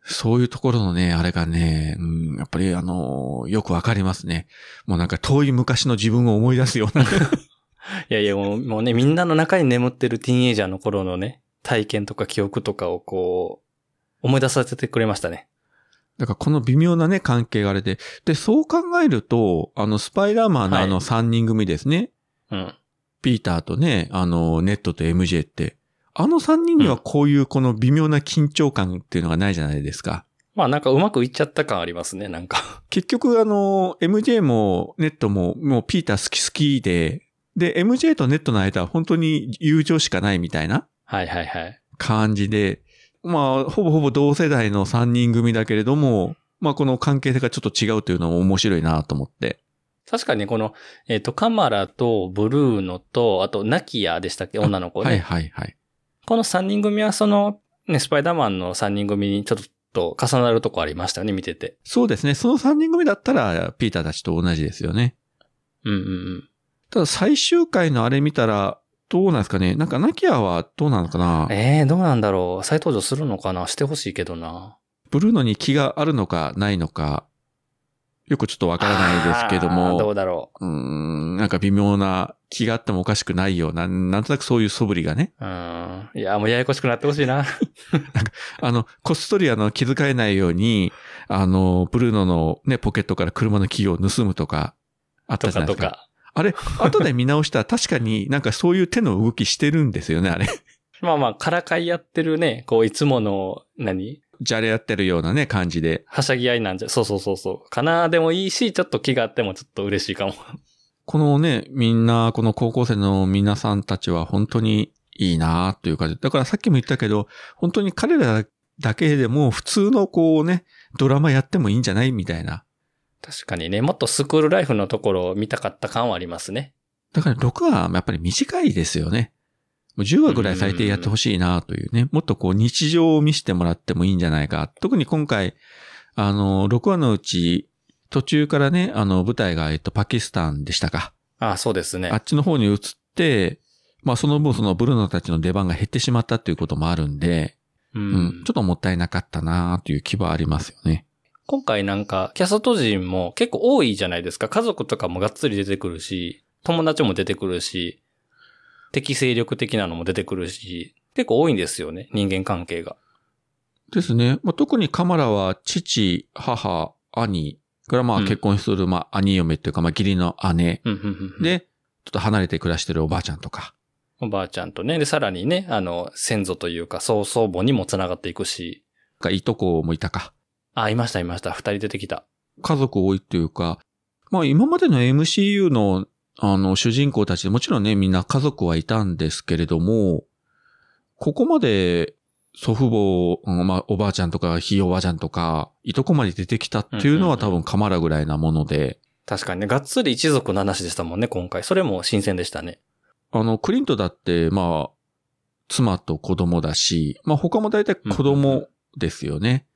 そういうところのね、あれがね、うん、やっぱりあのよくわかりますね。もうなんか遠い昔の自分を思い出すような。
いやいや、もうもうね、みんなの中に眠ってるティーンエイジャーの頃のね、体験とか記憶とかをこう、思い出させてくれましたね。
だからこの微妙なね、関係があれで。で、そう考えると、あの、スパイダーマンの
はい
あの3人組ですね。
うん。
ピーターとね、あの、ネットと MJ って。あの3人にはこういうこの微妙な緊張感っていうのがないじゃないですか。
まあなんかうまくいっちゃった感ありますね、なんか。
結局あの、MJ もネットももうピーター好き好きで、で、MJ とネットの間は本当に友情しかないみたいな
はいはいはい。
感じで、まあ、ほぼほぼ同世代の3人組だけれども、まあこの関係性がちょっと違うというのも面白いなと思って。
確かにこの、えっ、と、カマラとブルーノと、あと、ナキヤでしたっけ？女の子ね。
はいはいはい。
この3人組はその、ね、スパイダーマンの3人組にちょっと重なるとこありましたよね、見てて。
そうですね。その3人組だったら、ピーターたちと同じですよね。
うんうんうん。
ただ最終回のあれ見たら、どうなんですかね？なんかナキアはどうなのかな？
ええー、どうなんだろう再登場するのかな？してほしいけどな。
ブルーノに気があるのかないのか、よくちょっとわからないですけど
あーどう
も、
だろ
うーん、なんか微妙な気があってもおかしくないような、なんとなくそういう素振りがね。
う。うん。いや、もうややこしくなってほしいな。
あの、こっそりあの、気遣えないように、あの、ブルーノのね、ポケットから車のキーを盗むとか、あった
と
じゃないですか。
かとか。
あれ、後で見直したら確かになんかそういう手の動きしてるんですよね、あれ。
まあまあ、からかいやってるね、こう、いつもの、何？
じゃれ合ってるようなね、感じで。
はしゃぎ合いなんじゃ、そうそうそうそう。かなでもいいし、ちょっと気があってもちょっと嬉しいかも。
このね、みんな、この高校生の皆さんたちは本当にいいなという感じ。だからさっきも言ったけど、本当に彼らだけでも普通のこうね、ドラマやってもいいんじゃない？みたいな。
確かにね、もっとスクールライフのところを見たかった感はありますね。
だから6話はやっぱり短いですよね。もう10話ぐらい最低やってほしいなというね。もっとこう日常を見せてもらってもいいんじゃないか。特に今回、あの、6話のうち、途中からね、あの、舞台が、えっと、パキスタンでしたか。
ああ、そうですね。
あっちの方に移って、まあその分そのブルーノたちの出番が減ってしまったっていうこともあるんで、
う
うんん、ちょっともったいなかったなという気はありますよね。
今回なんか、キャスト陣も結構多いじゃないですか。家族とかもがっつり出てくるし、友達も出てくるし、敵勢力的なのも出てくるし、結構多いんですよね、人間関係が。
ですね。まあ、特にカマラは父、母、兄、からまあ
うん
結婚する、まあ兄嫁っていうかまあ義理の姉で、ちょっと離れて暮らしてるおばあちゃんとか。
おばあちゃんとね、で、さらにね、あの、先祖というか、曽祖母にも繋がっていくし、
がいとこもいたか。
あ、いましたいました。二人出てきた。
家族多いっていうか、まあ今までの MCU のあの主人公たちでもちろんねみんな家族はいたんですけれども、ここまで祖父母、うんまあおばあちゃんとかひいおばあちゃんとか、いとこまで出てきたっていうのは多分カマラぐらいなもので、
確かにね、がっつり一族の話でしたもんね、今回。それも新鮮でしたね。
あのクリントだってまあ妻と子供だし、まあ他も大体子供ですよね。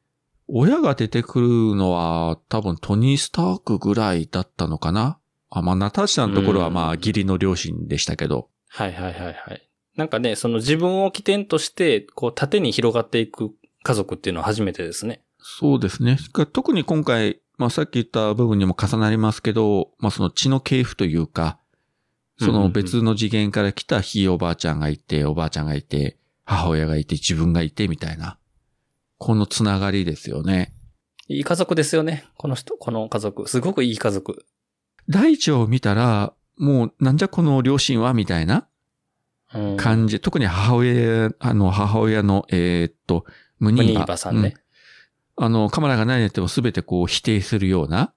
親が出てくるのは多分トニー・スタークぐらいだったのかな？あ、まあナターシャのところはまあ
うん
義理の両親でしたけど。
はいはいはいはい。なんかね、その自分を起点として、こう縦に広がっていく家族っていうのは初めてですね。
そうですね。特に今回、まあさっき言った部分にも重なりますけど、まあその血の系譜というか、その別の次元から来たひいおばあちゃんがいて、おばあちゃんがいて、母親がいて、自分がいて、みたいな。このつながりですよね。
いい家族ですよね。この人、この家族。すごくいい家族。
第一を見たら、もうなんじゃこの両親はみたいな
うん
感じ。特に母親、あの母親の、えーっと、ムニーバ。
ーバさんね。
うんあの、カマラが何やっても全てこう否定するような。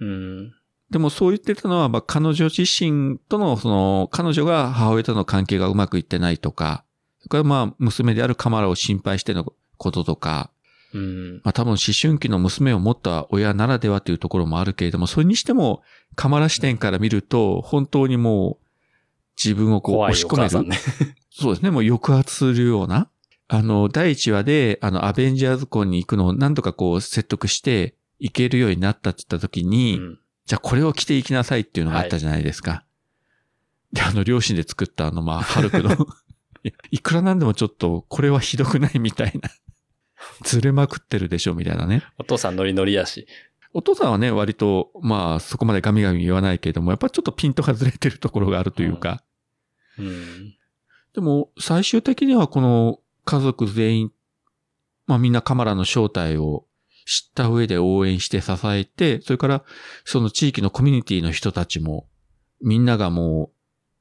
うん。
でもそう言ってたのは、まあ、彼女自身との、その、彼女が母親との関係がうまくいってないとか、それからまあ、娘であるカマラを心配してのこととか、
うん。
まあ多分思春期の娘を持った親ならではというところもあるけれども、それにしても、カマラ視点から見ると、本当にもう、自分をこう押し込める。
ね。
そうですね、もう抑圧するような。あの、第1話で、あの、アベンジャーズコンに行くのを何とかこう説得して、行けるようになったって言った時に、
うん
じゃあこれを着ていきなさいっていうのがあったじゃないですか。で、あの、両親で作ったあの、まあ、ハルクの い、いくらなんでもちょっと、これはひどくないみたいな。ずれまくってるでしょみたいなね。
お父さんノリノリやし。
お父さんはね、割と、まあ、そこまでガミガミ言わないけれども、やっぱちょっとピントがずれてるところがあるというか。
うん。
でも、最終的にはこの家族全員、まあみんなカマラの正体を知った上で応援して支えて、それからその地域のコミュニティの人たちも、みんながも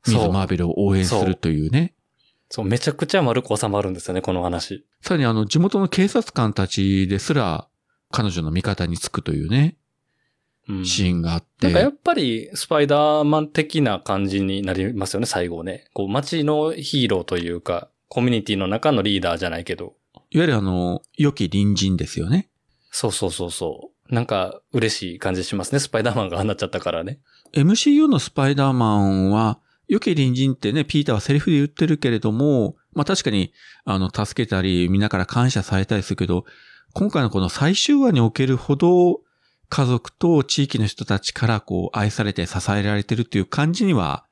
う、ミズ・マーベルを応援するというね。
そう、めちゃくちゃ丸く収まるんですよね、この話。
さらにあの、地元の警察官たちですら、彼女の味方につくというね、
うん。
シーンがあって。
なんかやっぱり、スパイダーマン的な感じになりますよね、最後ね。こう、街のヒーローというか、コミュニティの中のリーダーじゃないけど。
いわゆるあの、良き隣人ですよね。
そうそうそうそう。なんか、嬉しい感じしますね、スパイダーマンがああなっちゃったからね。
MCU のスパイダーマンは、良き隣人ってね、ピーターはセリフで言ってるけれども、まあ確かに、あの、助けたり、みんなから感謝されたりするけど、今回のこの最終話におけるほど、家族と地域の人たちからこう、愛されて支えられてるっていう感じには、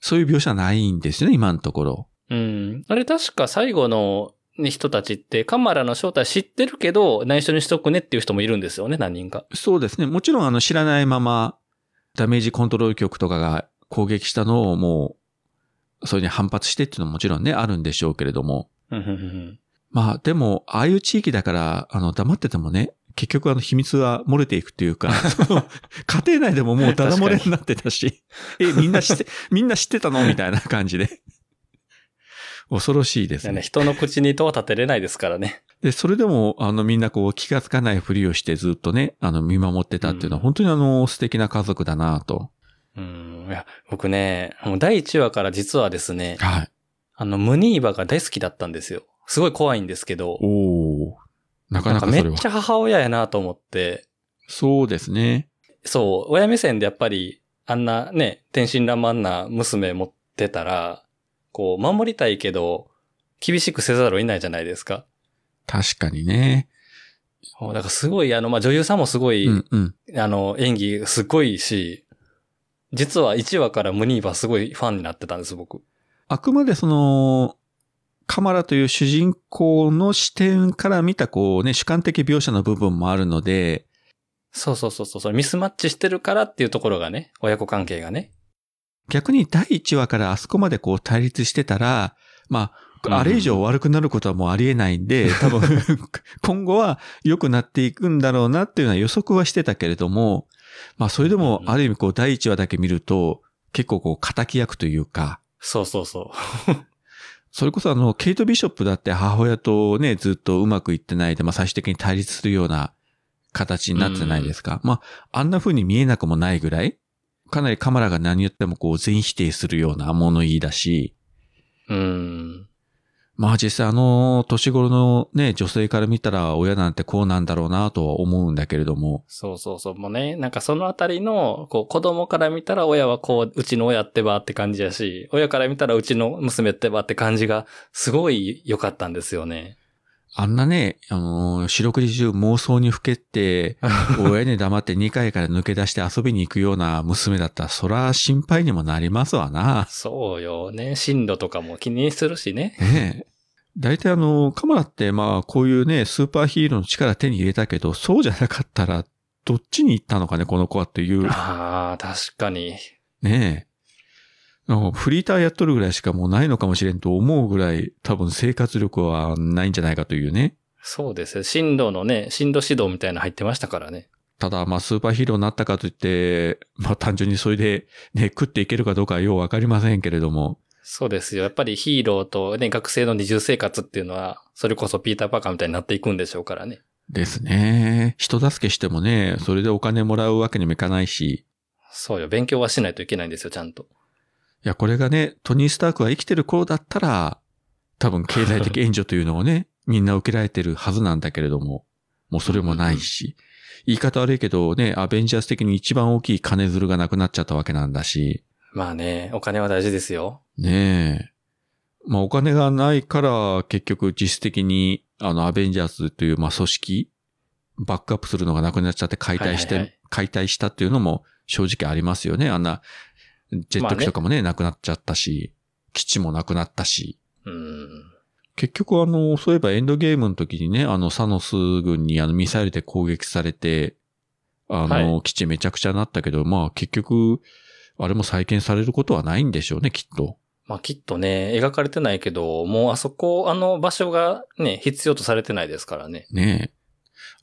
そういう描写はないんですよね、今のところ。
うん。あれ確か最後の、ね、人たちって、カマラの正体知ってるけど、内緒にしとくねっていう人もいるんですよね、何人か。
そうですね。もちろんあの、知らないまま、ダメージコントロール局とかが攻撃したのをもう、それに反発してっていうのももちろんね、あるんでしょうけれども。まあでも、ああいう地域だから、あの、黙っててもね、結局あの秘密は漏れていくっていうか、家庭内でももうダダ漏れになってたし、え、みんな知って、みんな知ってたのみたいな感じで。恐ろしいですね。
人の口に戸は立てれないですからね。
で、それでも、あの、みんなこう気がつかないふりをしてずっとね、あの、見守ってたっていうのは、
うん
本当にあの、素敵な家族だなと。
うん。いや、僕ね、もう第1話から実はですね、
はい。
あの、ムニーバが大好きだったんですよ。すごい怖いんですけど、
おおなか
なかめ。っちゃ母親やなと思って、
そうですね。
そう、親目線でやっぱり、あんなね、天真爛漫な娘持ってたら、こう、守りたいけど、厳しくせざるを得ないじゃないですか。
確かにね。
だからすごい、あの、まあ、女優さんもすごい、
うんうん。
あの、演技すごいし、実は1話からムニーバすごいファンになってたんです、僕。
あくまでその、カマラという主人公の視点から見たこうね、主観的描写の部分もあるので、
そうそうそうそう、それミスマッチしてるからっていうところがね、親子関係がね。
逆に第1話からあそこまでこう対立してたら、まあ、あれ以上悪くなることはもうありえないんで、多分、今後は良くなっていくんだろうなっていうのは予測はしてたけれども、まあそれでも
うん
ある意味こう第1話だけ見ると、結構こう仇役というか、
そうそうそう。
それこそあの、ケイト・ビショップだって母親とね、ずっとうまくいってないで、まあ最終的に対立するような形になってないですか。まあ、あんな風に見えなくもないぐらい、かなりカマラが何言ってもこう全否定するような物言いだし、
うん。
まあ実際あの、年頃のね、女性から見たら親なんてこうなんだろうなとは思うんだけれども、
そうそうそう。もうね、なんかそのあたりの、こう、子供から見たら親はこう、うちの親ってばって感じやし、親から見たらうちの娘ってばって感じが、すごい良かったんですよね。
あんなね、あの、四六時中妄想にふけって、親に黙って2階から抜け出して遊びに行くような娘だったら、そら心配にもなりますわな。
そうよね。進路とかも気にするしね。
ねえ。大体あの、カマラってまあこういうね、スーパーヒーローの力手に入れたけど、そうじゃなかったら、どっちに行ったのかね、この子はっていう。
ああ、確かに。
ねえ。フリーターやっとるぐらいしかもうないのかもしれんと思うぐらい、多分生活力はないんじゃないかというね。
そうですよ。進路のね、進路指導みたいなの入ってましたからね。
ただ、まあ、スーパーヒーローになったかといって、まあ、単純にそれで、ね、食っていけるかどうかはようわかりませんけれども。
そうですよ。やっぱりヒーローとね、学生の二重生活っていうのは、それこそピーターパーカーみたいになっていくんでしょうからね。
ですね。人助けしてもね、それでお金もらうわけにもいかないし。
そうよ。勉強はしないといけないんですよ、ちゃんと。
いや、これがね、トニー・スタークが生きてる頃だったら、多分経済的援助というのをね、みんな受けられてるはずなんだけれども、もうそれもないし、言い方悪いけどね、アベンジャーズ的に一番大きい金づるがなくなっちゃったわけなんだし、
まあね、お金は大事ですよ。
ねえ。まあお金がないから結局実質的にあのアベンジャーズというまあ組織、バックアップするのがなくなっちゃって解体して、
はいはいはい
解体したっていうのも正直ありますよね。あんなジェット機とかもね、なくなっちゃったし、基地もなくなったし。
うん。
結局あの、そういえばエンドゲームの時にね、あのサノス軍にあのミサイルで攻撃されて、あの、
は
基地めちゃくちゃなったけど、まあ結局、あれも再建されることはないんでしょうね、きっと。
まあきっとね、描かれてないけど、もうあそこ、あの場所がね、必要とされてないですからね。
ねえ。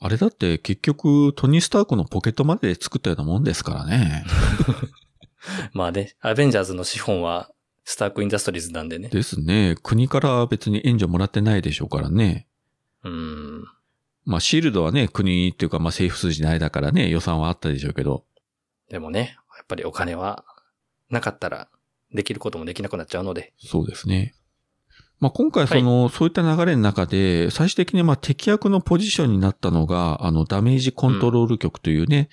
あれだって結局トニー・スタークのポケットまで作ったようなもんですからね。
まあね、アベンジャーズの資本は、スタークインダストリーズなんでね。
ですね。国から別に援助もらってないでしょうからね。
うん。
まあシールドはね、国っていうかまあ政府数字内だからね、予算はあったでしょうけど。
でもね、やっぱりお金は、なかったら、できることもできなくなっちゃうので。
そうですね。まあ今回その、そういった流れの中で、最終的にまあ敵役のポジションになったのが、あのダメージコントロール局というね、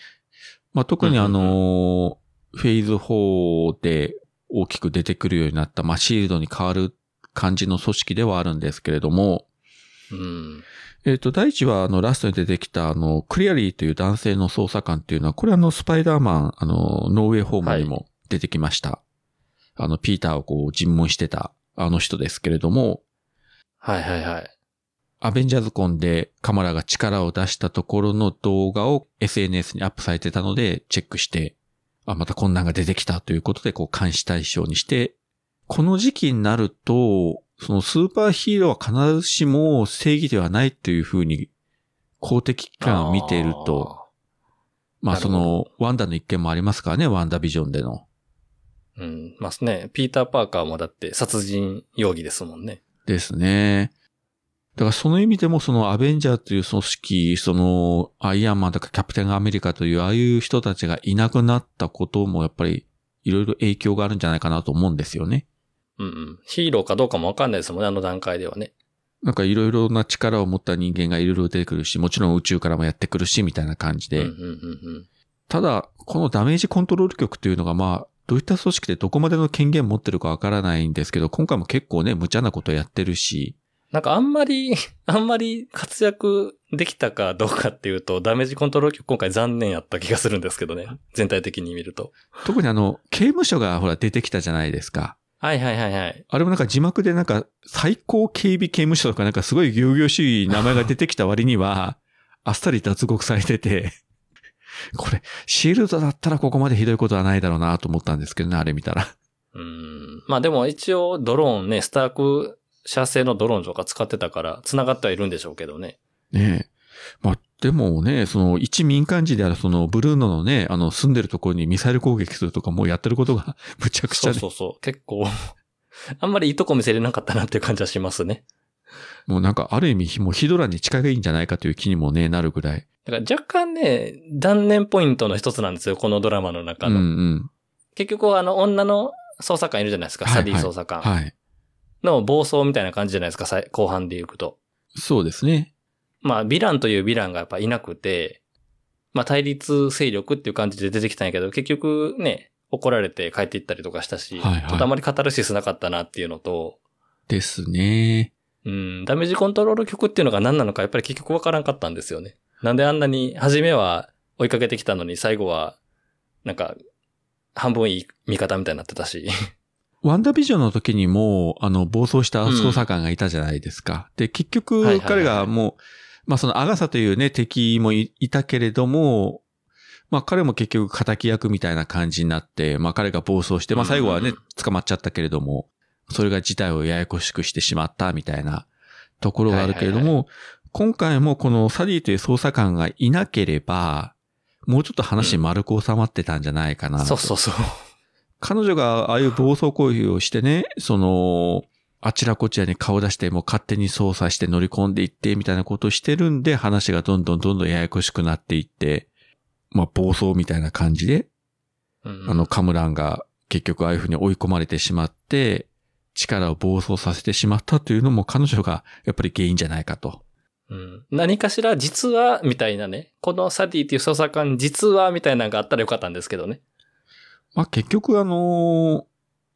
まあ特にあの、フェーズ4で大きく出てくるようになった、まあシールドに変わる感じの組織ではあるんですけれども、
うん。
えっ、と、第一は、あの、ラストに出てきた、あの、クリアリーという男性の捜査官っていうのは、これあの、スパイダーマン、あの、ノーウェイホームにも出てきました。あの、ピーターをこう、尋問してた、あの人ですけれども、
はいはいはい。
アベンジャーズコンでカマラが力を出したところの動画を SNS にアップされてたので、チェックして、あ、またこんなんが出てきたということで、こう、監視対象にして、この時期になると、そのスーパーヒーローは必ずしも正義ではないというふうに、公的機関を見ていると、まあその、ワンダの一件もありますからね、ワンダビジョンでの。
うん。まあね、ピーター・パーカーもだって殺人容疑ですもんね。
ですね。だからその意味でもそのアベンジャーという組織、そのアイアンマンとかキャプテンアメリカというああいう人たちがいなくなったこともやっぱりいろいろ影響があるんじゃないかなと思うんですよね。
うんうん。ヒーローかどうかもわかんないですもんね、あの段階ではね。
なんかいろいろな力を持った人間がいろいろ出てくるし、もちろん宇宙からもやってくるし、みたいな感じで。
うんうんうんうん。
ただ、このダメージコントロール局というのがまあ、どういった組織でどこまでの権限持ってるかわからないんですけど、今回も結構ね、無茶なことやってるし、
なんかあんまり、あんまり活躍できたかどうかっていうと、ダメージコントロール局今回残念やった気がするんですけどね。全体的に見ると。
特にあの、刑務所がほら出てきたじゃないですか。
はいはいはいはい。
あれもなんか字幕でなんか最高警備刑務所とかなんかすごい行々しい名前が出てきた割には、あっさり脱獄されてて、これ、シールドだったらここまでひどいことはないだろうなと思ったんですけどね、あれ見たら。
うん。まあでも一応ドローンね、スターク社製のドローンとか使ってたから、繋がってはいるんでしょうけどね。
ねえ。まあ、でもね、その一民間人であるそのブルーノのね、あの住んでるところにミサイル攻撃するとかもうやってることが むちゃくちゃね。
そうそうそう。結構、あんまりいいとこ見せれなかったなっていう感じはしますね。
もうなんかある意味もうヒドラに近いんじゃないかという気にもね、なるぐらい。
だから若干ね、断念ポイントの一つなんですよ、このドラマの中
うん
の。
うん。
結局あの女の捜査官いるじゃないですか、
はい
サディ捜査官。
はい。
の暴走みたいな感じじゃないですか、後半で行くと。
そうですね。
まあ、ヴィランというヴィランがやっぱいなくて、まあ対立勢力っていう感じで出てきたんやけど、結局ね、怒られて帰っていったりとかしたし、
はいはい
ちょっとあまりカタルシスなかったなっていうのと、
ですね。
うん、ダメージコントロール曲っていうのが何なのかやっぱり結局わからんかったんですよね。なんであんなに、初めは追いかけてきたのに最後は、なんか、半分いい味方みたいになってたし。
ワンダービジョンの時にも、あの、暴走した捜査官がいたじゃないですか。で、結局、彼がもう、まあそのアガサというね、敵もいいたけれども、まあ彼も結局仇役みたいな感じになって、まあ彼が暴走して、まあ最後はね
うん、
捕まっちゃったけれども、それが事態をややこしくしてしまったみたいなところがあるけれども、今回もこのサディという捜査官がいなければ、もうちょっと話丸く収まってたんじゃないかなと。
そうそうそう。
彼女がああいう暴走行為をしてね、その、あちらこちらに顔出してもう勝手に操作して乗り込んでいってみたいなことをしてるんで話がどんどんどんどんややこしくなっていって、まあ暴走みたいな感じで、
うん
あのカムランが結局ああいうふうに追い込まれてしまって、力を暴走させてしまったというのも彼女がやっぱり原因じゃないかと。
うん何かしら実は、みたいなね。このサディっていう捜査官実は、みたいなのがあったらよかったんですけどね。
まあ結局あの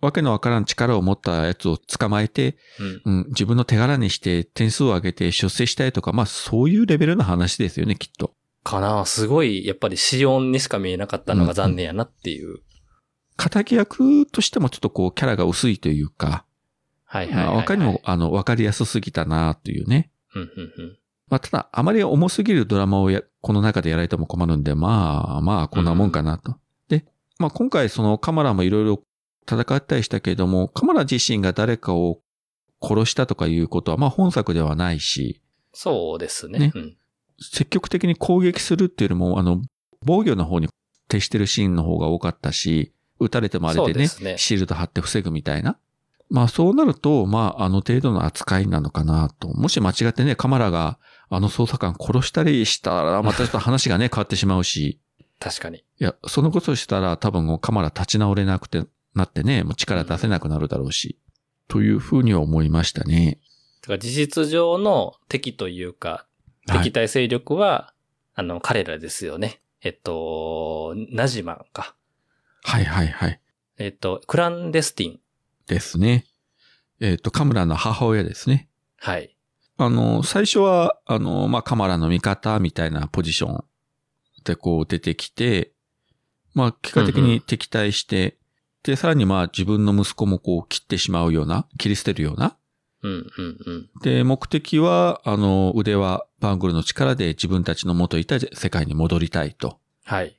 わけのわからん力を持ったやつを捕まえて、
うん。
うん、自分の手柄にして点数を上げて出世したいとか、まあそういうレベルの話ですよね、きっと。
かなすごい、やっぱり死音にしか見えなかったのが残念やなっていう。
仇役としてもちょっとこうキャラが薄いというか、
はいはいはい、はい。
まあ他にも、あの、わかりやすすぎたなというね。
うんうんうん。
まあただ、あまり重すぎるドラマをや、この中でやられても困るんで、まあまあこんなもんかなと。で、まあ今回そのカマラもいろいろ戦ったりしたけれども、カマラ自身が誰かを殺したとかいうことはまあ本作ではないし、
そうですね。
ね
うん。
積極的に攻撃するっていうよりも、あの、防御の方に徹してるシーンの方が多かったし、撃たれてもあれでね、
ね
シールド貼って防ぐみたいな。まあそうなると、まああの程度の扱いなのかなと。もし間違ってね、カマラがあの捜査官殺したりしたら、またちょっと話がね、変わってしまうし、
確かに。
いや、そのことしたら多分もうカマラ立ち直れなくて、なってね、もう力出せなくなるだろうし、というふうには思いましたね。
だから事実上の敵というか、
はい
敵対勢力は、あの、彼らですよね。えっと、ナジマンか。
はいはいはい。
えっと、クランデスティン。
ですね。えっ、と、カムラの母親ですね。
はい。
あの、最初は、あの、まあ、カマラの味方みたいなポジションでこう出てきて、まあ、結果的に敵対して、で、さらにまあ自分の息子もこう切ってしまうような、切り捨てるような。
うん、うん、うん。
で、目的は、あの、腕はバングルの力で自分たちの元いた世界に戻りたいと。
はい。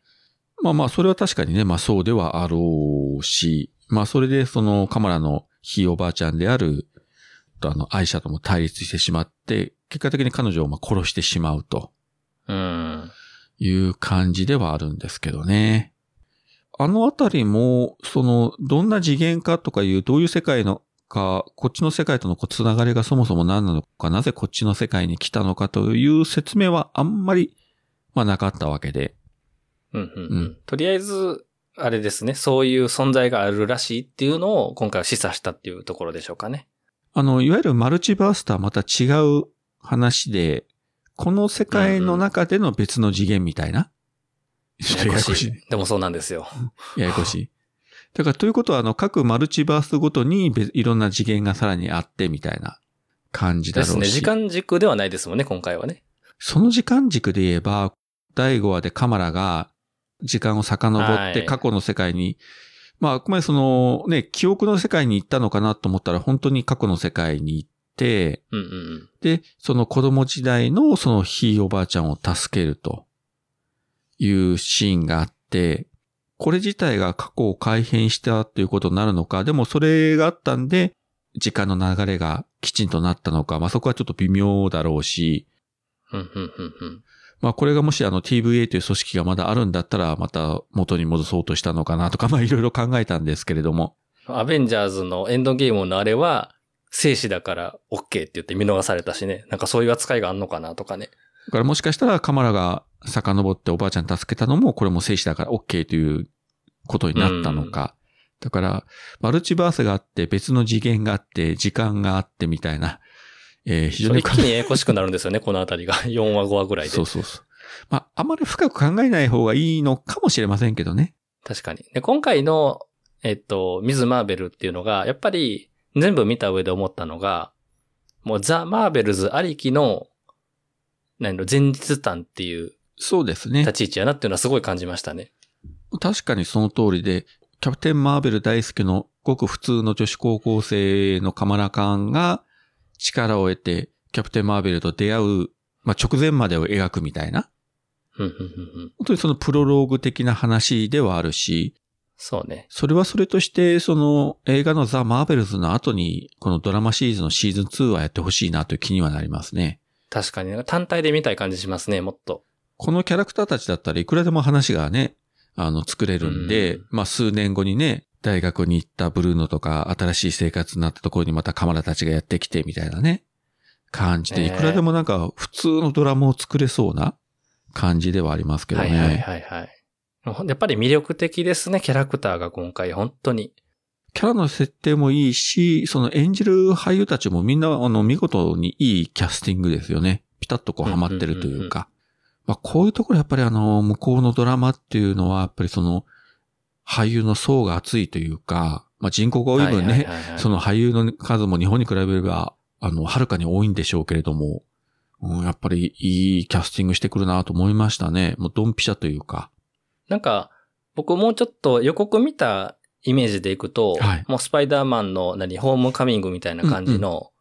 まあまあ、それは確かにね、まあそうではあろうし、まあそれでそのカマラのひいおばあちゃんである、あの、愛車とも対立してしまって、結果的に彼女をまあ殺してしまうと
うん。
いう感じではあるんですけどね。あのあたりも、その、どんな次元かとかいう、どういう世界のか、こっちの世界とのつながりがそもそも何なのか、なぜこっちの世界に来たのかという説明はあんまり、まあなかったわけで。
うんうんう
うんん。
とりあえず、あれですね、そういう存在があるらしいっていうのを今回は示唆したっていうところでしょうかね。
あの、いわゆるマルチバースとはまた違う話で、この世界の中での別の次元みたいな？ややこしい。
でもそうなんですよ。
ややこしい。だから、ということは、あの、各マルチバースごとに別いろんな次元がさらにあってみたいな感じだろうし。
ですね。時間軸ではないですもんね、今回はね。
その時間軸で言えば、第5話でカマラが時間を遡っ
はい
て過去の世界に、まあ、あくまでそのね、記憶の世界に行ったのかなと思ったら本当に過去の世界に行って、
うんうんうん。
で、その子供時代のそのひいおばあちゃんを助けるというシーンがあって、これ自体が過去を改変したということになるのか、でもそれがあったんで、時間の流れがきちんとなったのか、まあそこはちょっと微妙だろうし。まあこれがもしあの TVA という組織がまだあるんだったらまた元に戻そうとしたのかなとかまあいろいろ考えたんですけれども。
アベンジャーズのエンドゲームのあれは、生死だから OK って言って見逃されたしね。なんかそういう扱いがあんのかなとかね。
だからもしかしたらカマラが遡っておばあちゃん助けたのもこれも生死だから OK ということになったのか。だからマルチバースがあって別の次元があって時間があってみたいな。えー非常に
一気にややこしくなるんですよね、このあたりが。4話5話ぐらいで。
そうそうそう。まああまり深く考えない方がいいのかもしれませんけどね。
確かに。で、今回の、えっと、ミズ・マーベルっていうのが、やっぱり全部見た上で思ったのが、もうザ・マーベルズありきの、何の前日譚っていう
そうですね。
立ち位置やなっていうのはすごい感じましたね。
確かにその通りで、キャプテン・マーベル大好きのごく普通の女子高校生のカマラカーンが力を得て、キャプテン・マーベルと出会う、まあ、直前までを描くみたいな。本当にそのプロローグ的な話ではあるし、
そうね。
それはそれとして、その映画のザ・マーベルズの後に、このドラマシリーズのシーズン2はやってほしいなという気にはなりますね。
確かに。単体で見たい感じしますね、もっと。
このキャラクターたちだったらいくらでも話がね、あの、作れるんで、
うん
まあ数年後にね、大学に行ったブルーノとか、新しい生活になったところにまたカマラたちがやってきてみたいなね、感じで、
ね
いくらでもなんか普通のドラマを作れそうな感じではありますけどね。
はいはいはいはい。やっぱり魅力的ですね、キャラクターが今回、本当に。
キャラの設定もいいし、その演じる俳優たちもみんなあの見事にいいキャスティングですよね。ピタッとこうハマってるというか。まあこういうところやっぱりあの、向こうのドラマっていうのはやっぱりその、俳優の層が厚いというか、まあ人口が多い分ね、その俳優の数も日本に比べれば、あの、はるかに多いんでしょうけれども、うん、やっぱりいいキャスティングしてくるなと思いましたね。もうドンピシャというか。
なんか、僕もうちょっと予告見たイメージでいくと、
はい
もうスパイダーマンの何、ホームカミングみたいな感じの、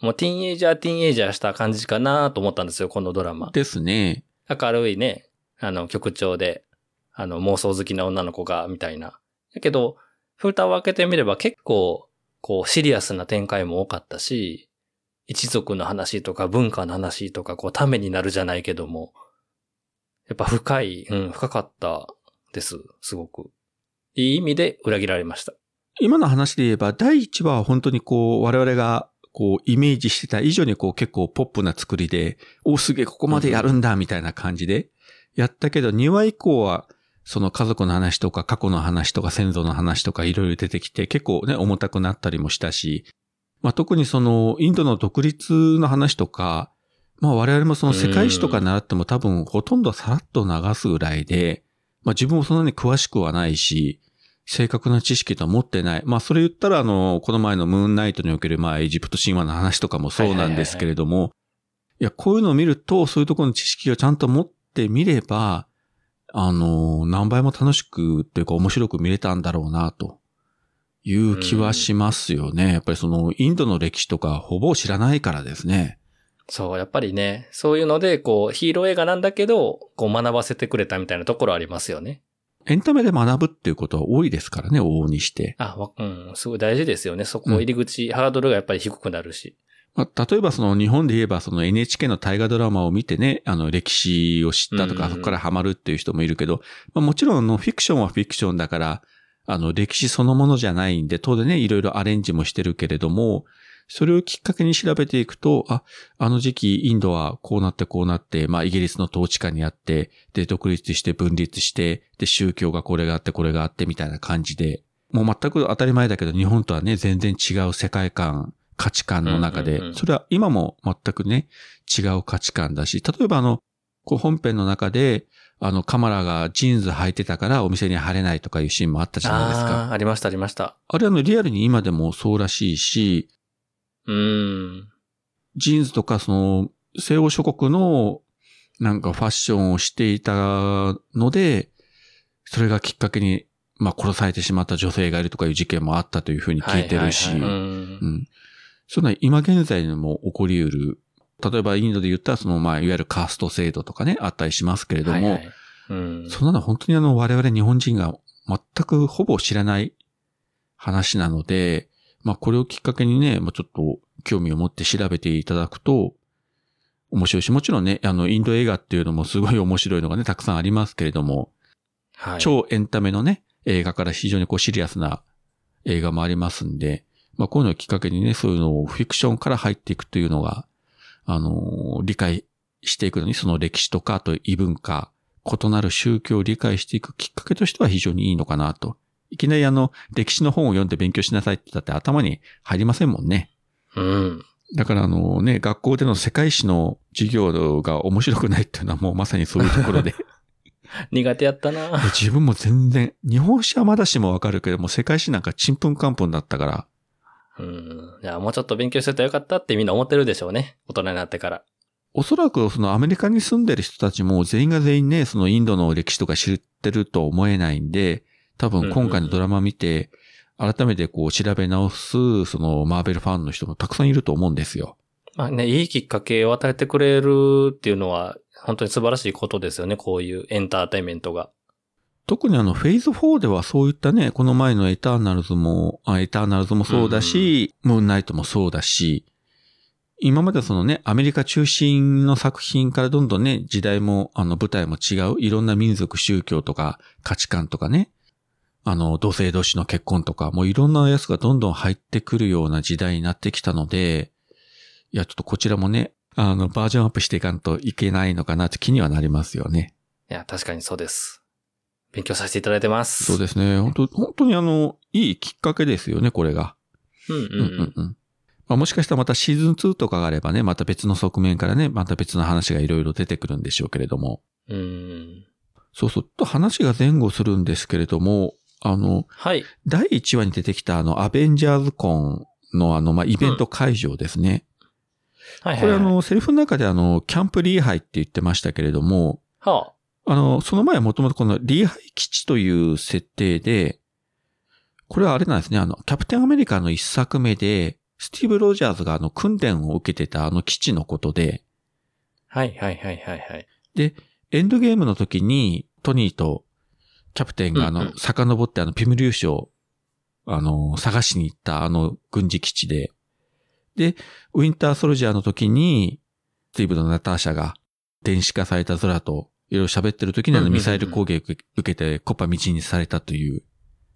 もうティーンエイジャー、ティーンエイジャーした感じかなと思ったんですよ、このドラマ。
ですね。
明るいね、あの、曲調で、あの、妄想好きな女の子が、みたいな。だけど、蓋を開けてみれば結構、こう、シリアスな展開も多かったし、一族の話とか文化の話とか、こう、ためになるじゃないけども、やっぱ深い、うん、深かったです、すごく。いい意味で裏切られました。
今の話で言えば、第1話は本当にこう、我々がこう、イメージしてた以上にこう、結構ポップな作りで、お、すげえ、ここまでやるんだ、みたいな感じで、やったけど、2話以降は、その家族の話とか、過去の話とか、先祖の話とか、いろいろ出てきて、結構ね、重たくなったりもしたし、まあ、特にその、インドの独立の話とか、まあ、我々もその世界史とか習っても多分、ほとんどさらっと流すぐらいで、まあ、自分もそんなに詳しくはないし、正確な知識とは持ってない。まあ、それ言ったら、あの、この前のムーンナイトにおける、まあ、エジプト神話の話とかもそうなんですけれども、いや、こういうのを見ると、そういうところの知識をちゃんと持ってみれば、あの、何倍も楽しくというか面白く見れたんだろうな、という気はしますよね。やっぱりその、インドの歴史とかほぼ知らないからですね。
そう、やっぱりね、そういうので、こう、ヒーロー映画なんだけど、こう学ばせてくれたみたいなところありますよね。
エンタメで学ぶっていうことは多いですからね、往々にして。
あ、わうん、すごい大事ですよね。そこ入り口、ハードルがやっぱり低くなるし。
まあ、例えばその日本で言えばその NHK の大河ドラマを見てね、あの歴史を知ったとか、
うん
そこからハマるっていう人もいるけど、まあ、もちろんあのフィクションはフィクションだから、あの、歴史そのものじゃないんで、当然ね、いろいろアレンジもしてるけれども、それをきっかけに調べていくと、あ、あの時期インドはこうなってこうなって、まあイギリスの統治下にあって、で、独立して分立して、で、宗教がこれがあってこれがあってみたいな感じで、もう全く当たり前だけど日本とはね、全然違う世界観、価値観の中で、それは今も全くね、違う価値観だし、例えばあの、こう本編の中で、あの、カマラがジーンズ履いてたからお店に入れないとかいうシーンもあったじゃないですか。
ああ、ありました、ありました。
あれあの、リアルに今でもそうらしいし、
うん。
ジーンズとかその、西欧諸国のなんかファッションをしていたので、それがきっかけに、まあ殺されてしまった女性がいるとかいう事件もあったというふうに聞いてるし、そんな今現在にも起こり得る。例えばインドで言ったらそのまあいわゆるカースト制度とかね、あったりしますけれども、はいはいうん、そんなの本当にあの我々日本人が全くほぼ知らない話なので、まあこれをきっかけにね、まあ、ちょっと興味を持って調べていただくと、面白いし、もちろんね、あの、インド映画っていうのもすごい面白いのがね、たくさんありますけれども、はい、超エンタメのね、映画から非常にこうシリアスな映画もありますんで、まあこういうのをきっかけにね、そういうのをフィクションから入っていくというのが、あの理解していくのに、その歴史とか、あと異文化、異なる宗教を理解していくきっかけとしては非常にいいのかなといきなりあの、歴史の本を読んで勉強しなさいって言ったって頭に入りませんもんね。
うん。
だからあのね、学校での世界史の授業が面白くないっていうのはもうまさにそういうところで。
苦手やったな
自分も全然、日本史はまだしもわかるけども、世界史なんかちんぷんかんぷんだったから。
うん。いや、もうちょっと勉強してたらよかったってみんな思ってるでしょうね。大人になってから。
おそらくそのアメリカに住んでる人たちも全員が全員ね、そのインドの歴史とか知ってると思えないんで、多分今回のドラマ見て、改めてこう調べ直す、そのマーベルファンの人もたくさんいると思うんですよ。
まあね、いいきっかけを与えてくれるっていうのは、本当に素晴らしいことですよね、こういうエンターテインメントが。
特にあの、フェーズ4ではそういったね、この前のエターナルズも、あエターナルズもそうだし、うん、ムーンナイトもそうだし、今までそのね、アメリカ中心の作品からどんどんね、時代も、あの、舞台も違う、いろんな民族、宗教とか価値観とかね、あの、同性同士の結婚とか、もういろんなやつがどんどん入ってくるような時代になってきたので、いや、ちょっとこちらもね、あの、バージョンアップしていかんといけないのかなって気にはなりますよね。
いや、確かにそうです。勉強させていただいてます。
そうですね。本当本当にあの、いいきっかけですよね、これが。
うんうんうん。うんうん
まあ、もしかしたらまたシーズン2とかがあればね、また別の側面からね、また別の話がいろいろ出てくるんでしょうけれども。
うん。
そうそう、と話が前後するんですけれども、あの、
はい。
第1話に出てきたあの、アベンジャーズコンのあの、まあ、イベント会場ですね。
うん、はい、はい、
これあの、セリフの中であの、キャンプリーハイって言ってましたけれども、
は
あ、あの、その前はもともとこのリーハイ基地という設定で、これはあれなんですね、あの、キャプテンアメリカの一作目で、スティーブ・ロジャーズがあの、訓練を受けてたあの基地のことで、
はいはいはいはいはい。
で、エンドゲームの時に、トニーとキャプテンがあの、遡ってあの、ピム粒子を、あの、探しに行ったあの軍事基地で、で、ウィンターソルジャーの時に、スティーブのナターシャが電子化された空といろいろ喋ってる時にあのミサイル攻撃受けてコッパ道にされたという、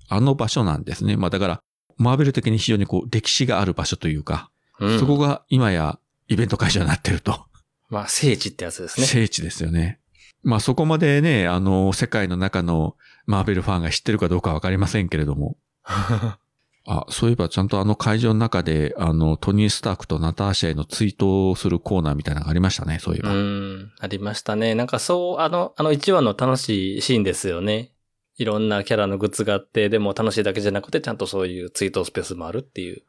あの場所なんですね。まあだから、マーベル的に非常にこう歴史がある場所というか、うん、そこが今やイベント会場になってると。
まあ聖地ってやつですね。
聖地ですよね。まあそこまでね、あの、世界の中のマーベルファンが知ってるかどうかわかりませんけれども。あ、そういえばちゃんとあの会場の中で、あの、トニー・スタークとナターシャへのツイートをするコーナーみたいなのがありましたね、そういえば。
うん、ありましたね。なんかそう、あの、あの一話の楽しいシーンですよね。いろんなキャラのグッズがあって、でも楽しいだけじゃなくて、ちゃんとそういうツイートスペースもあるっていう。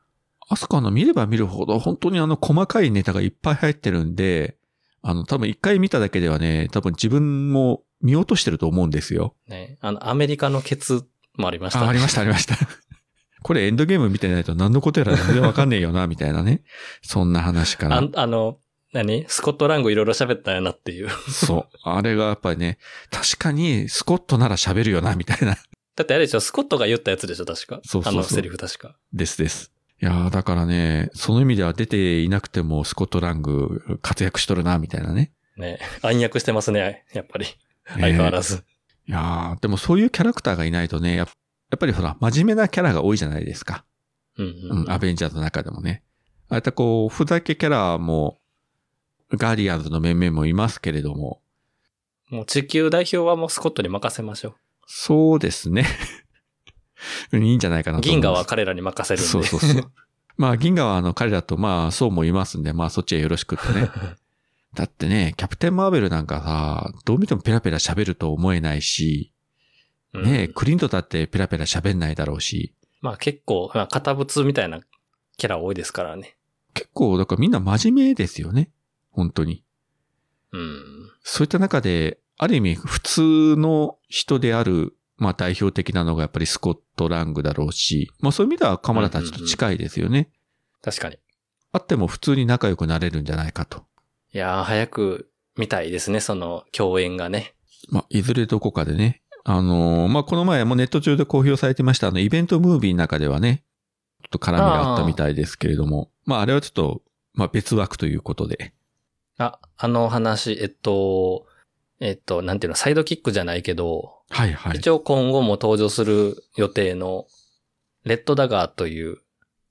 アスカの見れば見るほど、本当にあの細かいネタがいっぱい入ってるんで、あの、多分一回見ただけではね、多分自分も見落としてると思うんですよ。
ね。あの、アメリカのケツもありました、
ね、あ、ありました、ありました。これエンドゲーム見てないと何のことやら全然わかんねえよな、みたいなね。そんな話から。
ああの、何？スコットラングいろいろ喋ったよなっていう。
そう。あれがやっぱりね、確かにスコットなら喋るよな、みたいな。
だってあれでしょ、スコットが言ったやつでしょ、確か。
そうそうそう
あのセリフ確か。
ですです。いやだからね、その意味では出ていなくてもスコットラング活躍しとるな、みたいなね。
ね暗躍してますね、やっぱり。相変わらず。
いやー、でもそういうキャラクターがいないとね、やっぱりほら、真面目なキャラが多いじゃないですか。
うん
う、
うんん。
アベンジャーズの中でもね。ああいったこう、ふざけキャラも、ガーディアンズの面々もいますけれども、
もう地球代表はもうスコットに任せましょ
そうですね。いいんじゃないかな
う。
と。
銀河は彼らに任せるんで。
そうそうそう。まあ、銀河はあの、彼らとまあ、そうもいますんで、まあ、そっちへよろしくってね。だってね、キャプテン・マーベルなんかさ、どう見てもペラペラ喋ると思えないし、
うん
ね、クリントだってペラペラ喋んないだろうし、
まあ結構、まあ、堅物みたいなキャラ多いですからね。
結構、だからみんな真面目ですよね。本当に。
うん。
そういった中で、ある意味普通の人である、まあ代表的なのがやっぱりスコット・ラングだろうし、まあそういう意味ではカマラたちと近いですよね。
確かに。
あっても普通に仲良くなれるんじゃないかと。
いやー、早く見たいですね、その共演がね。
まあ、いずれどこかでね。あのーまあ、この前もネット上で公表されてましたあの、イベントムービーの中ではね、ちょっと絡みがあったみたいですけれども、まあ、あれはちょっと、まあ、別枠ということで。
あ、あの話、えっと、えっと、なんていうの、サイドキックじゃないけど、
はいはい。
一応今後も登場する予定の、レッドダガーという、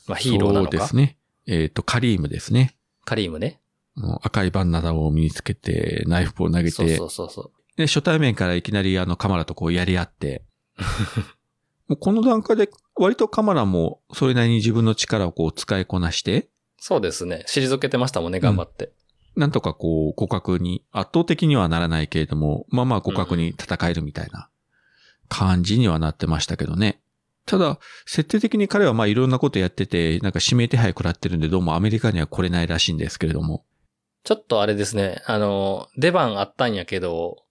まあヒーローなのか？
そうです、ね。えっ、と、カリームですね。
カリームね。
もう赤いバンダナを身につけて、ナイフを投げて、
そうそうそうそう。
で、初対面からいきなりあのカマラとこうやり合って、もうこの段階で割とカマラもそれなりに自分の力をこう使いこなして、
そうですね。退けてましたもんね、頑張って。
なんとかこう互角に、圧倒的にはならないけれども、まあまあ互角に戦えるみたいな感じにはなってましたけどね。ただ、設定的に彼はまあいろんなことやってて、なんか指名手配食らってるんでどうもアメリカには来れないらしいんですけれども。
ちょっとあれですね、あの、出番あったんやけど、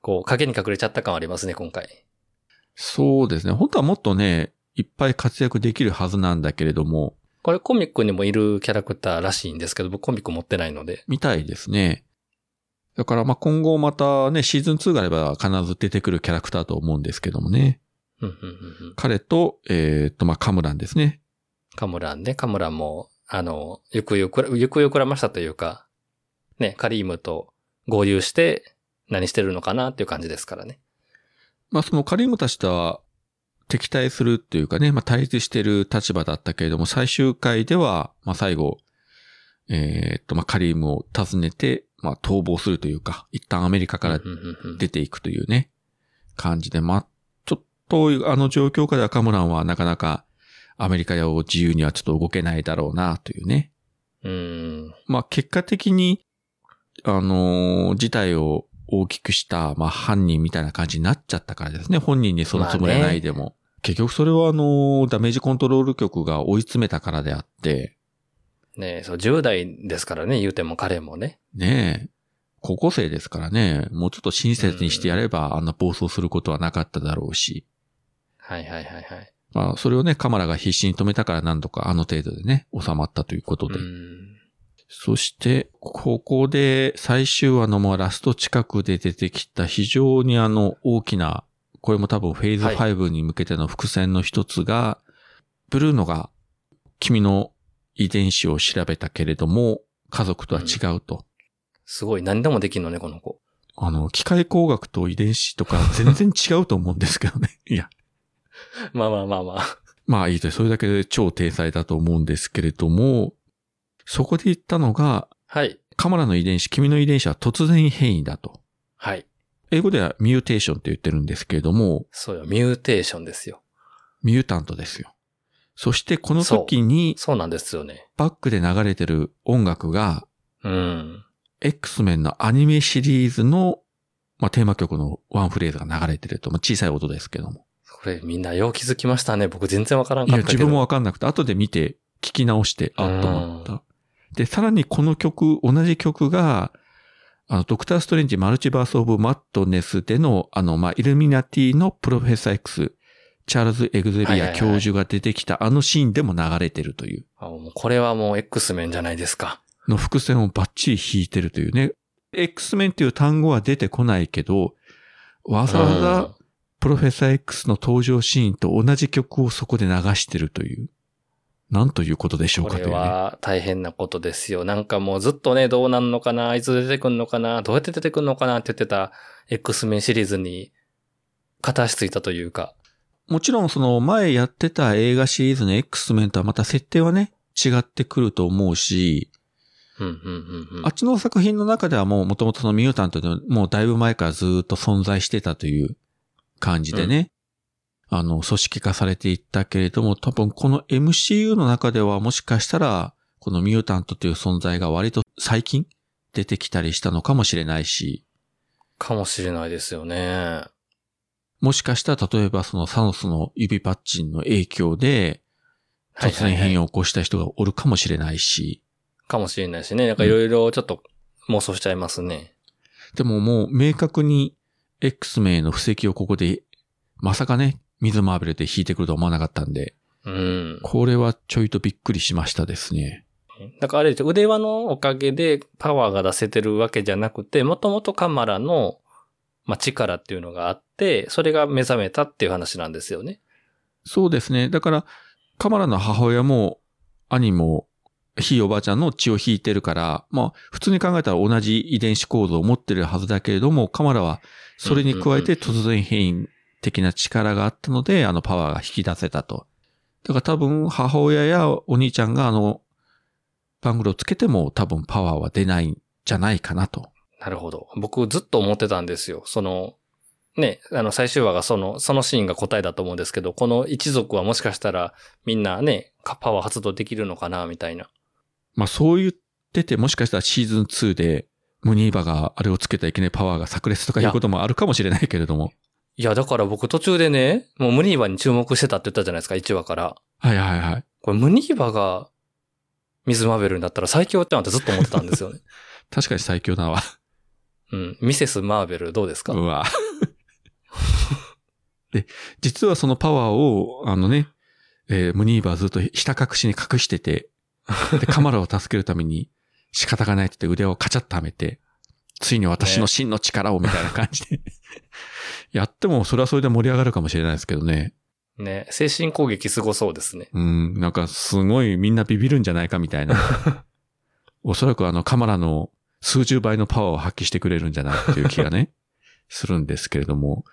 こう、影に隠れちゃった感ありますね、今回。
そうですね。本当はもっとね、いっぱい活躍できるはずなんだけれども、
これコミックにもいるキャラクターらしいんですけど、僕コミック持ってないので。
みたいですね。だからまあ今後またね、シーズン2があれば必ず出てくるキャラクターと思うんですけどもね。
うんうんうんうん
彼と、えっ、とまあカムランですね。
カムランね、カムランも、あの、ゆくゆく、ゆくゆくらましたというか、ね、カリームと合流して何してるのかなっていう感じですからね。
まあそのカリームたちとは敵対するっていうかね、まあ対立してる立場だったけれども、最終回では、まあ最後、えっ、とまあカリームを訪ねて、まあ逃亡するというか、一旦アメリカから出ていくというね、感じで、まあ、ちょっとあの状況下ではカムランはなかなかアメリカを自由にはちょっと動けないだろうなというね。
うーん。
まあ結果的に、あのー事態を大きくした、まあ犯人みたいな感じになっちゃったからですね。本人にそのつもりはないでも。結局それはあのーダメージコントロール局が追い詰めたからであって、
ねそう、10代ですからね、言うても彼もね。
ねえ、高校生ですからね、もうちょっと親切にしてやればあんな暴走することはなかっただろうし。
はいはいはいはい。
まあ、それをね、カマラが必死に止めたから何とかあの程度でね、収まったということで。そして、ここで最終話のラスト近くで出てきた非常にあの大きな、これも多分フェーズ
はい
5に向けての伏線の一つが、ブルーノが君の遺伝子を調べたけれども、家族とは違うと。
すごい、何でもできんのね、この子。
あの、機械工学と遺伝子とか全然違うと思うんですけどね。いや、
まあまあまあまあ。
まあいいと、それだけで超天才だと思うんですけれども、そこで言ったのが、
はい。
カマラの遺伝子、君の遺伝子は突然変異だと。
はい。
英語ではミューテーションって言ってるんですけれども、
そうよ、ミューテーションですよ。
ミュータントですよ。そしてこの時に
そうなんですよね。
バックで流れてる音楽が、
うん。
X メンのアニメシリーズの、まあ、テーマ曲のワンフレーズが流れてると、まあ、小さい音ですけども。
これみんなよう気づきましたね。僕全然わからん
いや、
かったけど。
自分もわかんなくて、後で見て聞き直して、あと思った。で、さらにこの曲、同じ曲が、あの、ドクターストレンジマルチバースオブマットネスでの、あの、まあ、イルミナティのプロフェッサー X、チャールズ・エグゼリア
はいはいはい
教授が出てきたあのシーンでも流れてるという、
あもうこれはもう X メンじゃないですか。
の伏線をバッチリ弾いてるというね。X メンっていう単語は出てこないけど、わざわざプロフェッサー X の登場シーンと同じ曲をそこで流してるという。なんということでしょう
これ
かというね。
は大変なことですよ。なんかもうずっとね、どうなんのかな、いつ出てくんのかな、どうやって出てくんのかなって言ってた X メンシリーズに片足ついたというか。
もちろんその前やってた映画シリーズの X メンとはまた設定はね、違ってくると思うし、
うんうんうんうん
あっちの作品の中ではもう元々そのミュータントでもうだいぶ前からずっと存在してたという感じでね、あの、組織化されていったけれども、多分この MCU の中ではもしかしたら、このミュータントという存在が割と最近出てきたりしたのかもしれないし、
かもしれないですよね。
もしかしたら例えばそのサノスの指パッチンの影響で、突然変異を起こした人がおるかもしれないし、
かもしれないしね。なんかいろいろちょっと妄想しちゃいますね。
でももう明確に X 名の布石をここで、まさかね、水マーベルで引いてくるとは思わなかったんで、
うん。
これはちょいとびっくりしましたですね。
だからあれですよ腕輪のおかげでパワーが出せてるわけじゃなくて、もともとカマラの、まあ、力っていうのがあって、それが目覚めたっていう話なんですよね。
そうですね。だから、カマラの母親も、兄も、ひいおばあちゃんの血を引いてるから、まあ、普通に考えたら同じ遺伝子構造を持ってるはずだけれども、カマラは、それに加えて突然変異的な力があったので、あのパワーが引き出せたと。だから多分、母親やお兄ちゃんがあの、バングルをつけても多分パワーは出ないんじゃないかなと。
なるほど。僕ずっと思ってたんですよ。その、ね、あの最終話がその、そのシーンが答えだと思うんですけど、この一族はもしかしたらみんなね、パワー発動できるのかな、みたいな。
まあそう言ってて、もしかしたらシーズン2で、ムニーバがあれをつけたらいけないパワーが炸裂とかいうこともあるかもしれないけれども。
いや、だから僕途中でね、もうムニーバに注目してたって言ったじゃないですか、1話から。
はいはいはい。
これムニーバが水マーベルになったら最強ってなってずっと思ってたんですよね。
確かに最強だわ。
うん。ミセスマーベルどうですか？
うわ。で、実はそのパワーを、あのね、えームニーバーはずっとひた隠しに隠してて、で、カマラを助けるために仕方がないって言って腕をカチャッとはめて、ついに私の真の力をみたいな感じで、やってもそれはそれで盛り上がるかもしれないですけどね。
ね、精神攻撃すごそうですね。
うん、なんかすごいみんなビビるんじゃないかみたいな。おそらくあのカマラの数十倍のパワーを発揮してくれるんじゃないかという気がね、するんですけれども。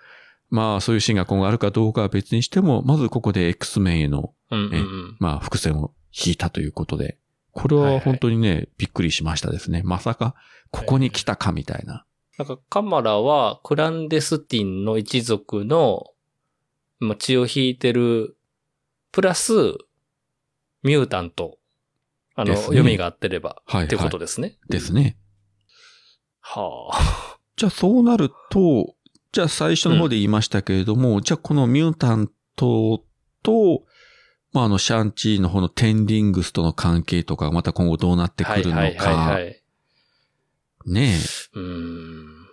まあそういうシーンが今後あるかどうかは別にしても、まずここで X メンへの、
うんうんうん。
まあ伏線を引いたということで、これは本当にね、びっくりしましたですね。まさかここに来たかみたいな。
なんかカマラはクランデスティンの一族のまあ血を引いてる、プラス、ミュータント。あの、
ね
読みが合ってれば。
はい、
ってこ
はい。
とですね。
ですね。
はあ。
じゃあそうなると、じゃあ最初の方で言いましたけれども、じゃあこのミュータントと、まああのシャンチーの方のテンリングスとの関係とか、また今後どうなってくるのか。
はいはいはいはい。
ねえ。
うーん。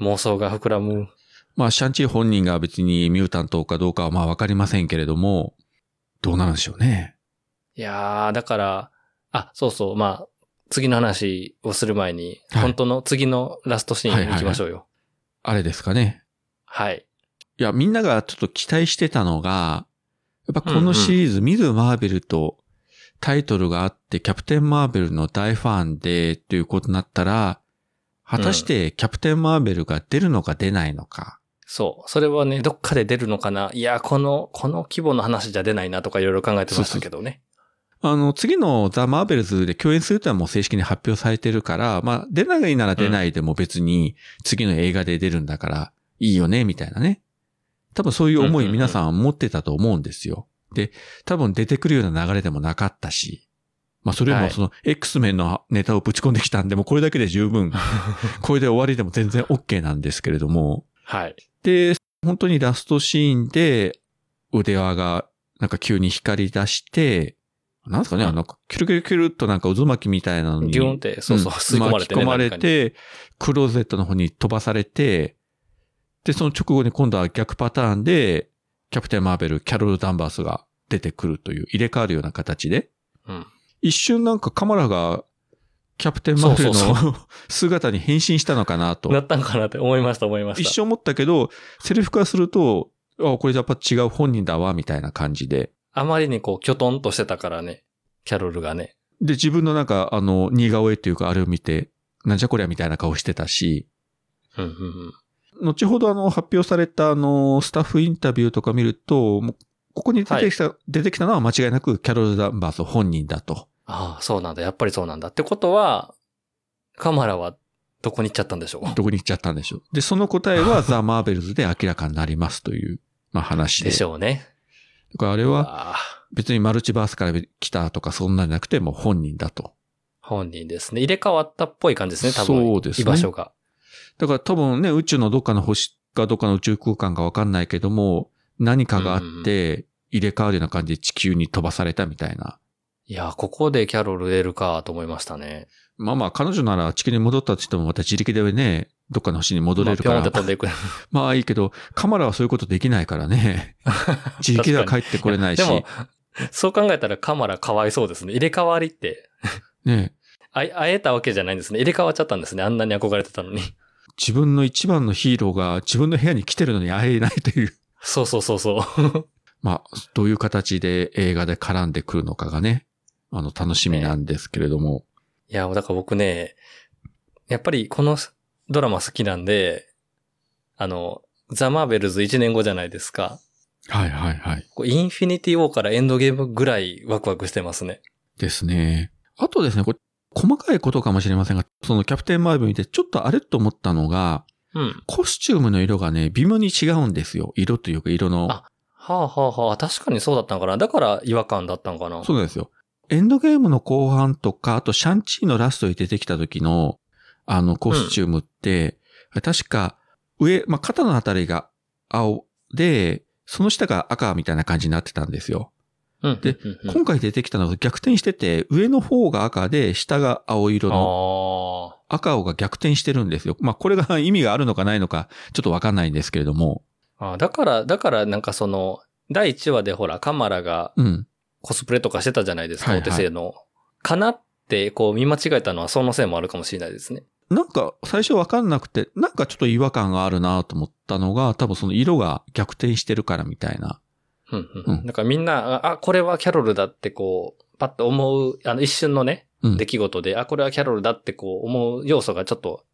妄想が膨らむ。
まあシャンチー本人が別にミュータントかどうかはまあわかりませんけれども、どうなるんでしょうね。
いやー、だから、あ、そうそう、まあ、次の話をする前に、
はい
本当の次のラストシーンに行きましょうよ。
あれですかね。
はい。
いや、みんながちょっと期待してたのが、やっぱこのシリーズ、ミズ・マーベルとタイトルがあって、キャプテン・マーベルの大ファンで、ということになったら、果たしてキャプテン・マーベルが出るのか出ないのか？
そう。それはね、どっかで出るのかな？いや、この、この規模の話じゃ出ないなとかいろいろ考えてましたけどね。
あの、次のザ・マーベルズで共演するとはもう正式に発表されてるから、まあ、出ないなら出ないでも別に次の映画で出るんだからいいよね、みたいなね。多分そういう思い皆さん持ってたと思うんですよ。で、多分出てくるような流れでもなかったし。まあそれもその X メンのネタをぶち込んできたんで、もうこれだけで十分、これで終わりでも全然 OK なんですけれども。
はい。
で、本当にラストシーンで腕輪がなんか急に光り出して、なんですかね、あの、キュルキュルキュルっとなんか渦巻きみたいなのに。
ギュンって、そうそう、
ん
吸い込まれてね。
巻き込まれて、クローゼットの方に飛ばされて、で、その直後に今度は逆パターンで、キャプテン・マーベル、キャロル・ダンバースが出てくるという、入れ替わるような形で、
うん。
一瞬なんかカマラが、キャプテン・マーベルの 姿に変身したのかなと。
なったんかなって思いました、思いました。
一瞬思ったけど、セリフ化すると、あ、これやっぱ違う本人だわ、みたいな感じで。
あまりにこう、きょとんとしてたからね。キャロルがね。
で、自分のなんか、あの、似顔絵っていうか、あれを見て、なんじゃこりゃみたいな顔してたし、
うんうんうん。
後ほどあの、発表されたあの、スタッフインタビューとか見ると、もうここに出てきた、出てきたのは間違いなくキャロル・ダンバース本人だと。
ああ、そうなんだ。やっぱりそうなんだ。ってことは、カマラはどこに行っちゃったんでしょう？
どこに行っちゃったんでしょう。で、その答えは ザ・マーベルズで明らかになりますという、まあ話で。
でしょうね。
だからあれは別にマルチバースから来たとかそんなんじゃなくて、もう本人だと。
本人ですね。入れ替わったっぽい感じですね、多分。
そうですね
居場所が。
だから多分ね、宇宙のどっかの星かどっかの宇宙空間かわかんないけども、何かがあって、入れ替わるような感じで地球に飛ばされたみたいな。
いや、ここでキャロル出るかと思いましたね。
まあまあ、彼女なら地球に戻ったとしてもまた自力でね、どっかの星に戻れるから
まあ。飛んでいく。
まあいいけど、カマラはそういうことできないからね。自力では帰ってこれないし。
でも、そう考えたらカマラかわいそうですね。入れ替わりって、
ね、
あ会えたわけじゃないんですね。入れ替わっちゃったんですね。あんなに憧れてたのに。
自分の一番のヒーローが自分の部屋に来てるのに会えないという。
そうそうそうそう。
まあ、どういう形で映画で絡んでくるのかがね、あの、楽しみなんですけれども。
いや、だから僕ね、やっぱりこのドラマ好きなんで、あの、ザ・マーベルズ1年後じゃないですか。
はいはいはい。
インフィニティ・ウォーからエンドゲームぐらいワクワクしてますね。
ですね。あとですね、これ、細かいことかもしれませんが、そのキャプテンマーベル見てちょっとあれと思ったのが、
うん。
コスチュームの色がね、微妙に違うんですよ。色というか色の。
あはあはあはあ、確かにそうだったんかな。だから違和感だったんかな。
そうですよ。エンドゲームの後半とか、あとシャンチーのラストに出てきた時の、あの、コスチュームって、確か、上、まあ、肩のあたりが青で、その下が赤みたいな感じになってたんですよ。
うん。
で
うんうんうん
今回出てきたのが逆転してて、上の方が赤で、下が青色の、
あ
赤青が逆転してるんですよ。まあ、これが意味があるのかないのか、ちょっとわかんないんですけれども。
あ。だから、だからなんかその、第1話でほら、カマラが
うん。
コスプレとかしてたじゃないですか、
はいはい
お手製の。かなって、こう見間違えたのはそのせいもあるかもしれないですね。
なんか、最初わかんなくて、なんかちょっと違和感があるなと思ったのが、多分その色が逆転してるからみたいな。
うんうん。
うん。
だからみんな、あ、あこれはキャロルだってこう、パッと思う、あの一瞬のね、
うん。
出来事で、あ、これはキャロルだってこう思う要素がちょっと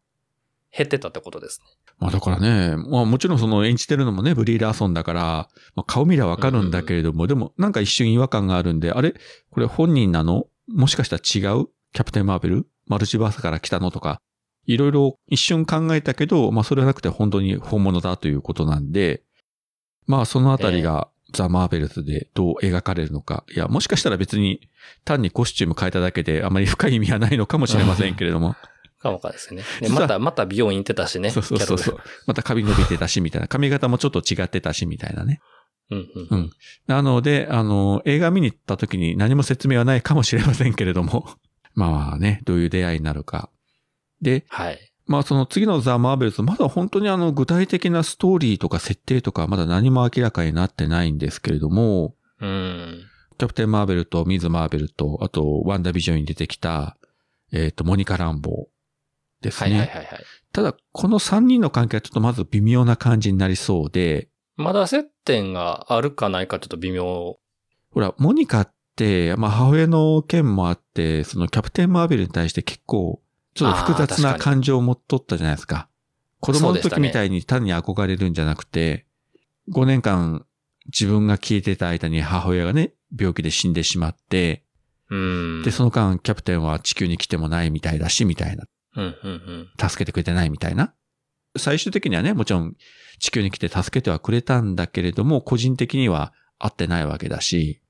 減ってたってことですね。
まあだからね、まあもちろんその演じてるのもね、ブリー・ラーソンだから、まあ、顔見りゃわかるんだけれども、でもなんか一瞬違和感があるんで、あれ？これ本人なの？もしかしたら違う？キャプテン・マーベル？マルチバースから来たの？とか、いろいろ一瞬考えたけど、まあそれはなくて本当に本物だということなんで、まあそのあたりがザ・マーベルズでどう描かれるのか。いや、もしかしたら別に単にコスチューム変えただけであまり深い意味はないのかもしれませんけれども。
かもかですね。また、また美容院行ってたしね。
そうそうそうそう。また髪伸びてたし、みたいな。髪型もちょっと違ってたし、みたいなね。
ル。うんうん
う
うんん。
なので、あの、映画見に行った時に何も説明はないかもしれませんけれども。まあね、どういう出会いになるか。で、
はい。
まあその次のザ・マーベルズ、まだ本当にあの具体的なストーリーとか設定とかまだ何も明らかになってないんですけれども、
うん。
キャプテン・マーベルとミズ・マーベルと、あとワンダ・ビジョンに出てきた、えっ、と、モニカ・ランボーですね。
はいはいはいはい。
ただ、この3人の関係はちょっとまず微妙な感じになりそうで、
まだ接点があるかないかちょっと微妙。
ほら、モニカって、まあ母親の件もあって、そのキャプテン・マーベルに対して結構、ちょっと複雑な感情を持っとったじゃないですか。子供の時みたいに単に憧れるんじゃなくて、5年間自分が消えてた間に母親がね、病気で死んでしまって、
うん。
で、その間キャプテンは地球に来てもないみたいだし、みたいな。
うんうんうん。
助けてくれてないみたいな。最終的にはね、もちろん地球に来て助けてはくれたんだけれども、個人的には会ってないわけだし、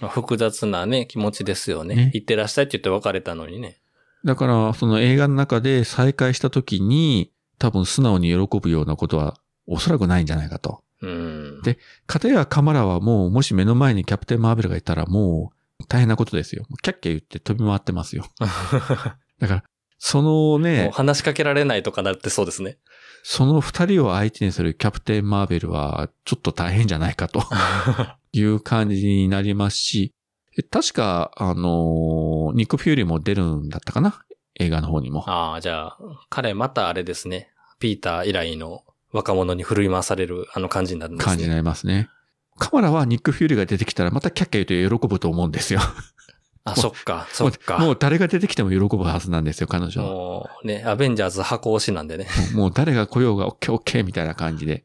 まあ、複雑なね、気持ちですよね。
ね
行ってらっしゃいって言って別れたのにね。
だからその映画の中で再会した時に、多分素直に喜ぶようなことはおそらくないんじゃないかと。
うん。
で片やカマラはもう、もし目の前にキャプテン・マーベルがいたらもう大変なことですよ。キャッキャ言って飛び回ってますよ。だから、そのね、
話しかけられないとかなってそうですね。
その二人を相手にするキャプテン・マーベルはちょっと大変じゃないかと。いう感じになりますし、え確か、あのーニック・フューリーも出るんだったかな？映画の方にも。
ああ、じゃあ、彼またあれですね。ピーター以来の若者に振り回されるあの感じになるんですね。
感じになりますね。カマラはニック・フューリーが出てきたらまたキャッキャ言うと喜ぶと思うんですよ。
あ、そっか、そっか。
もうもう誰が出てきても喜ぶはずなんですよ、彼女は。
もうね、アベンジャーズ箱推しなんでね。
もう誰が来ようがオッケーオッケーみたいな感じで。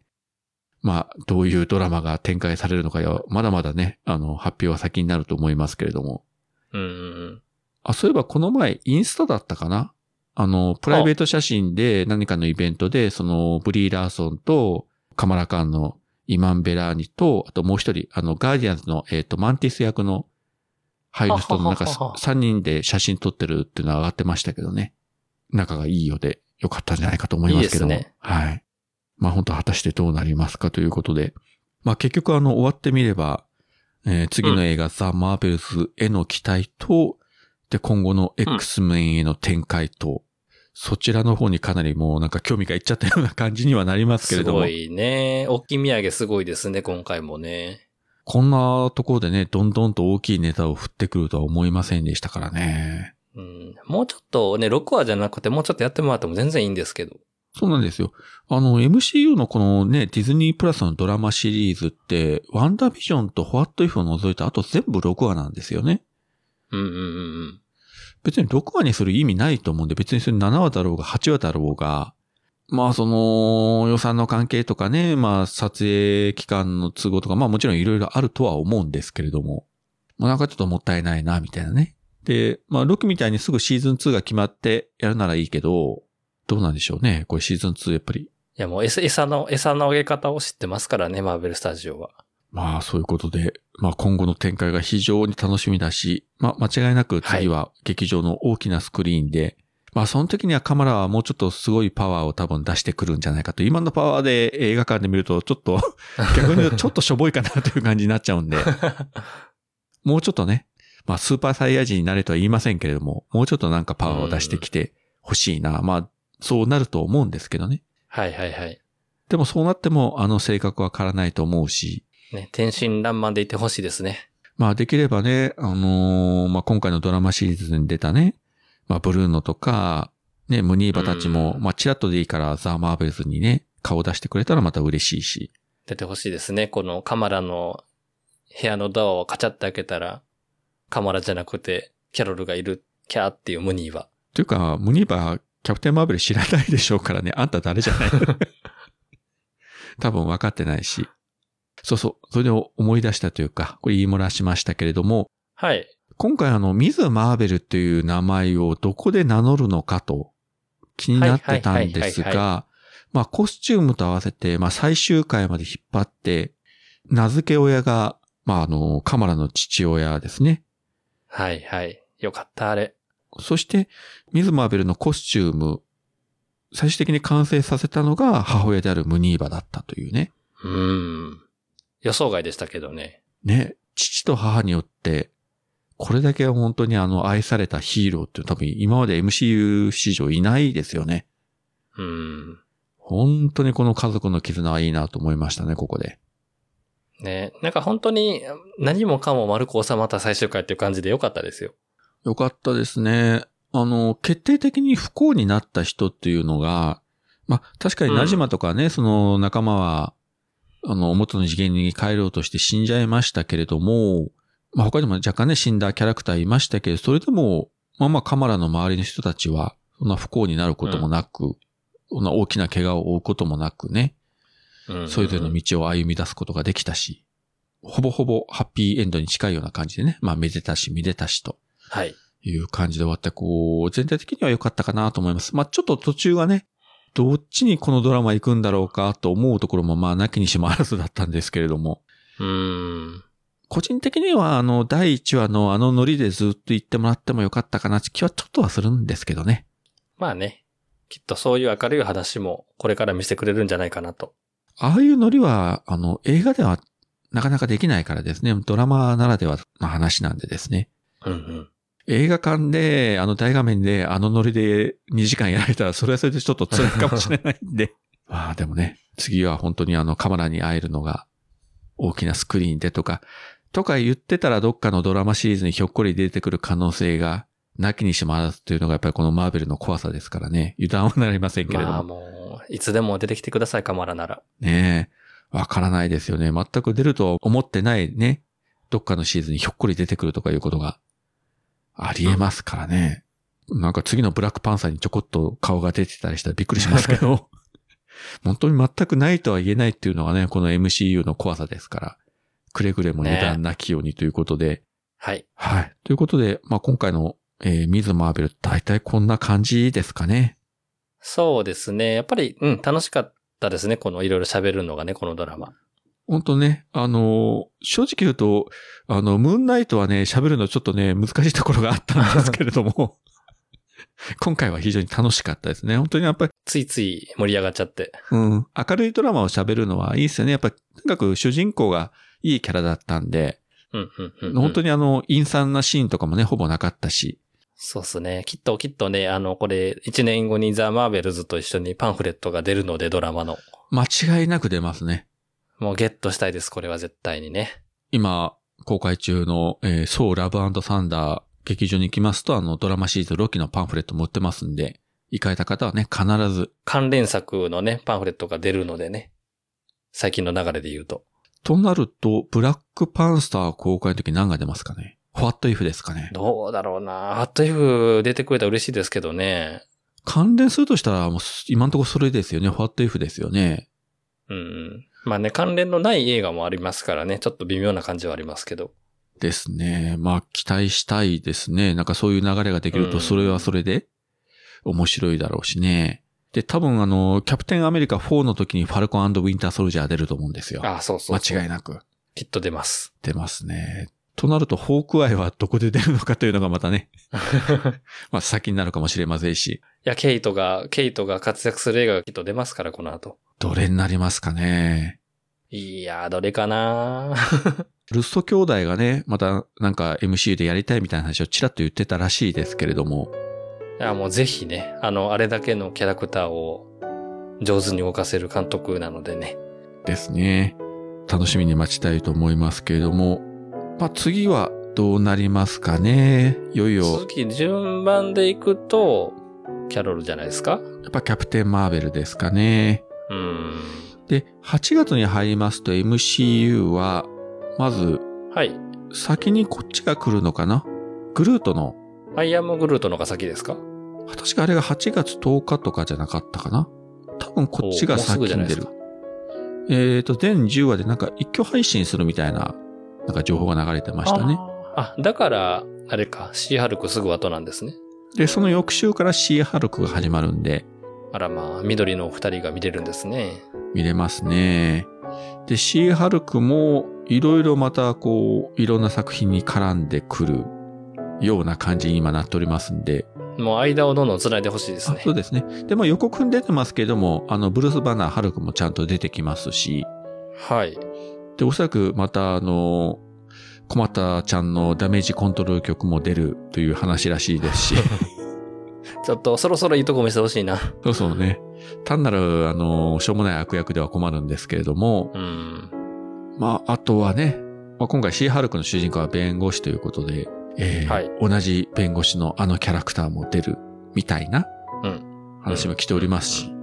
まあ、どういうドラマが展開されるのかや、まだまだね、あの、発表は先になると思いますけれども。
うんうんうん。
あ、そういえばこの前、インスタだったかな？あの、プライベート写真で何かのイベントで、その、ブリー・ラーソンと、カマラカンのイマン・ベラーニと、あともう一人、あの、ガーディアンズの、えっ、と、マンティス役の俳優の人のなんか
はははは
3人で写真撮ってるっていうのは上がってましたけどね。仲がいいようでよかったんじゃないかと思いますけども。
いいですね
はい。まあ本当果たしてどうなりますかということで。まあ結局あの終わってみれば、えー次の映画、ザ・マーベルズへの期待と、で、今後の X メンへの展開と、そちらの方にかなりもうなんか興味がいっちゃったような感じにはなりますけれども。
すごいね。大きい土産すごいですね、今回もね。
こんなところでね、どんどんと大きいネタを振ってくるとは思いませんでしたからね。
うん。もうちょっとね、6話じゃなくてもうちょっとやってもらっても全然いいんですけど。
そうなんですよ。あの、MCU のこのね、ディズニープラスのドラマシリーズって、ワンダービジョンとホワットイフを除いてあと全部6話なんですよね。
うんうんうんうん。
別に6話にする意味ないと思うんで、別にそれ7話だろうが8話だろうが、まあその予算の関係とかね、まあ撮影期間の都合とか、まあもちろんいろいろあるとは思うんですけれども、まあなんかちょっともったいないな、みたいなね。で、まあ6みたいにすぐシーズン2が決まってやるならいいけど、どうなんでしょうね。これシーズン2やっぱり。
いやもう餌餌の、餌の上げ方を知ってますからね、マーベルスタジオは。
まあそういうことで、まあ今後の展開が非常に楽しみだし、まあ間違いなく次は劇場の大きなスクリーンで、まあその時にはカマラはもうちょっとすごいパワーを多分出してくるんじゃないかと。今のパワーで映画館で見るとちょっと、逆にちょっとしょぼいかなという感じになっちゃうんで、もうちょっとね、まあスーパーサイヤ人になれとは言いませんけれども、もうちょっとなんかパワーを出してきてほしいな。まあそうなると思うんですけどね。
はいはいはい。
でもそうなってもあの性格は変わらないと思うし、
ね、天真爛漫でいてほしいですね。
まあできればね、あのーまあ今回のドラマシリーズに出たね、まあブルーノとか、ね、ムニーバたちも、
うん
まあチラッとでいいからザ・マーベルズにね、顔出してくれたらまた嬉しいし。
出てほしいですね。このカマラの部屋のドアをカチャって開けたら、カマラじゃなくて、キャロルがいる、キャーっていうムニーは。
というか、ムニーバキャプテン・マーベル知らないでしょうからね、あんた誰じゃない？多分分かってないし。そうそう、それで思い出したというか、これ言い漏らしましたけれども、
はい。
今回あの、ミズ・マーベルっていう名前をどこで名乗るのかと気になってたんですが、まあコスチュームと合わせて、まあ最終回まで引っ張って、名付け親が、まああの、カマラの父親ですね。
はいはい。よかった、あれ。
そして、ミズ・マーベルのコスチューム、最終的に完成させたのが母親であるムニーバだったというね。
うーん。予想外でしたけどね。
ね、父と母によって、これだけ本当にあの愛されたヒーローって多分今まで MCU 史上いないですよね。
うーん。
本当にこの家族の絆はいいなと思いましたね、ここで。
ね。なんか本当に何もかも丸く収まった最終回っていう感じでよかったですよ。
よかったですね。あの、決定的に不幸になった人っていうのが、まあ、確かにナジマとかね、その仲間は、あの、元の次元に帰ろうとして死んじゃいましたけれども、まあ、他にも若干ね、死んだキャラクターいましたけど、それでも、まあまあ、カマラの周りの人たちは、そんな不幸になることもなく、そんな大きな怪我を負うこともなくね、
うん
それぞれの道を歩み出すことができたし、ほぼほぼハッピーエンドに近いような感じでね、まあ、めでたし、めでたしと。
はい。
いう感じで終わって、こう、全体的には良かったかなと思います。まあちょっと途中はね、どっちにこのドラマ行くんだろうかと思うところもまあなきにしもあらずだったんですけれども、
うーん。
個人的にはあの第1話のあのノリでずっと言ってもらってもよかったかなって気はちょっとはするんですけどね。
まあね。きっとそういう明るい話もこれから見せてくれるんじゃないかなと。
ああいうノリは、あの映画ではなかなかできないからですね。ドラマならではの話なんでですね。
うんうん。
映画館で、あの大画面であのノリで2時間やられたら、それはそれでちょっと辛いかもしれないんで。まあでもね、次は本当にあのカマラに会えるのが大きなスクリーンでとか、とか言ってたらどっかのドラマシリーズにひょっこり出てくる可能性がなきにしもあらずというのがやっぱりこのマーベルの怖さですからね。油断はなりませんけれども。
まあもう、いつでも出てきてください、カマラなら。
ねえ。わからないですよね。全く出るとは思ってないね。どっかのシーズンにひょっこり出てくるとかいうことが。ありえますからね。なんか次のブラックパンサーにちょこっと顔が出てたりしたらびっくりしますけど、本当に全くないとは言えないっていうのがね、この MCU の怖さですから、くれぐれも油断なきようにということで、
はい。
はい。ということで、まあ今回の、えーミズ・マーベル、大体こんな感じですかね。
そうですね。やっぱり、うん、楽しかったですね。このいろいろ喋るのがね、このドラマ。
本当ね、あのー正直言うと、あの、ムーンナイトはね、喋るのちょっとね、難しいところがあったんですけれども、今回は非常に楽しかったですね。本当にやっぱり、
ついつい盛り上がっちゃって。
うん、明るいドラマを喋るのはいいですよね。やっぱり、とにかく主人公がいいキャラだったんで、
うん、うん、うん。
本当
に。
にあの、陰惨なシーンとかもね、ほぼなかったし、
そうですね。きっと、きっとね、あの、これ、1年後にザ・マーベルズと一緒にパンフレットが出るので、ドラマの。
間違いなく出ますね。
もうゲットしたいです、これは絶対にね。
今、公開中の、えー、ソーラブサンダー劇場に行きますと、あの、ドラマシリーズロキのパンフレット持ってますんで、行かれた方はね、必ず。
関連作のね、パンフレットが出るのでね。最近の流れで言うと。
となると、ブラックパンサー公開の時何が出ますかね ?What if ですかね？
どうだろうな。あと F 出てくれたら嬉しいですけどね。
関連するとしたら、もう、今のところそれですよね。What if ですよね。
うんうん。まあね、関連のない映画もありますからね。ちょっと微妙な感じはありますけど。
ですね。まあ、期待したいですね。なんかそういう流れができると、
うん
それはそれで面白いだろうしね。で、多分あの、キャプテンアメリカ4の時にファルコンウィンターソルジャー出ると思うんですよ。
あそうそうそう。
間違いなく
きっと出ます。
出ますね。となると、ホークアイはどこで出るのかというのがまたね、まあ先になるかもしれませんし、
いや、ケイトが、ケイトが活躍する映画がきっと出ますから、この後。
どれになりますかね？
いやー、どれかな
ルッソ兄弟がね、またなんか MCU でやりたいみたいな話をちらっと言ってたらしいですけれども、
いや、もうぜひね、あの、あれだけのキャラクターを上手に動かせる監督なのでね。
ですね。楽しみに待ちたいと思いますけれども、まあ次はどうなりますかね？いよいよ、
次、順番でいくと、キャロルじゃないですか？
やっぱキャプテンマーベルですかね。
うん。
で、8月に入りますと MCU は、まず、
はい。
先にこっちが来るのかな？グルートの、
アイアムグルートのが先ですか？
確かあれが8月10日とかじゃなかったかな？多分こっちが先に出る。えっ、と、全10話でなんか一挙配信するみたいな、なんか情報が流れてましたね。
あーあ、だから、あれか、シーハルクすぐ後なんですね。
で、その翌週からシーハルクが始まるんで、
あらまあ、緑のお二人が見れるんですね。
見れますね。で、シーハルクも、いろいろまたこう、いろんな作品に絡んでくるような感じに今なっておりますんで、
もう間をどんどん繋いでほしいですね
あそ。うですね。で、まあ予告に出てますけども、あの、ブルース・バナー・ハルクもちゃんと出てきますし、
はい。
で、おそらくまたあの、小俣ちゃんのダメージコントロール曲も出るという話らしいですし、
ちょっとそろそろいいとこ見せてほしいな。
そうそうね。単なる、あの、しょうもない悪役では困るんですけれども、
うん。
まあ、あとはね、まあ、今回シーハルクの主人公は弁護士ということで、えー
はい
同じ弁護士のあのキャラクターも出るみたいな
うん
話も来ておりますし、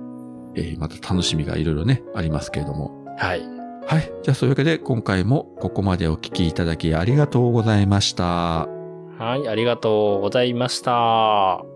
えーまた楽しみがいろいろね、ありますけれども。
はい。
はい。じゃあそういうわけで今回もここまでお聞きいただきありがとうございました。
はい、ありがとうございました。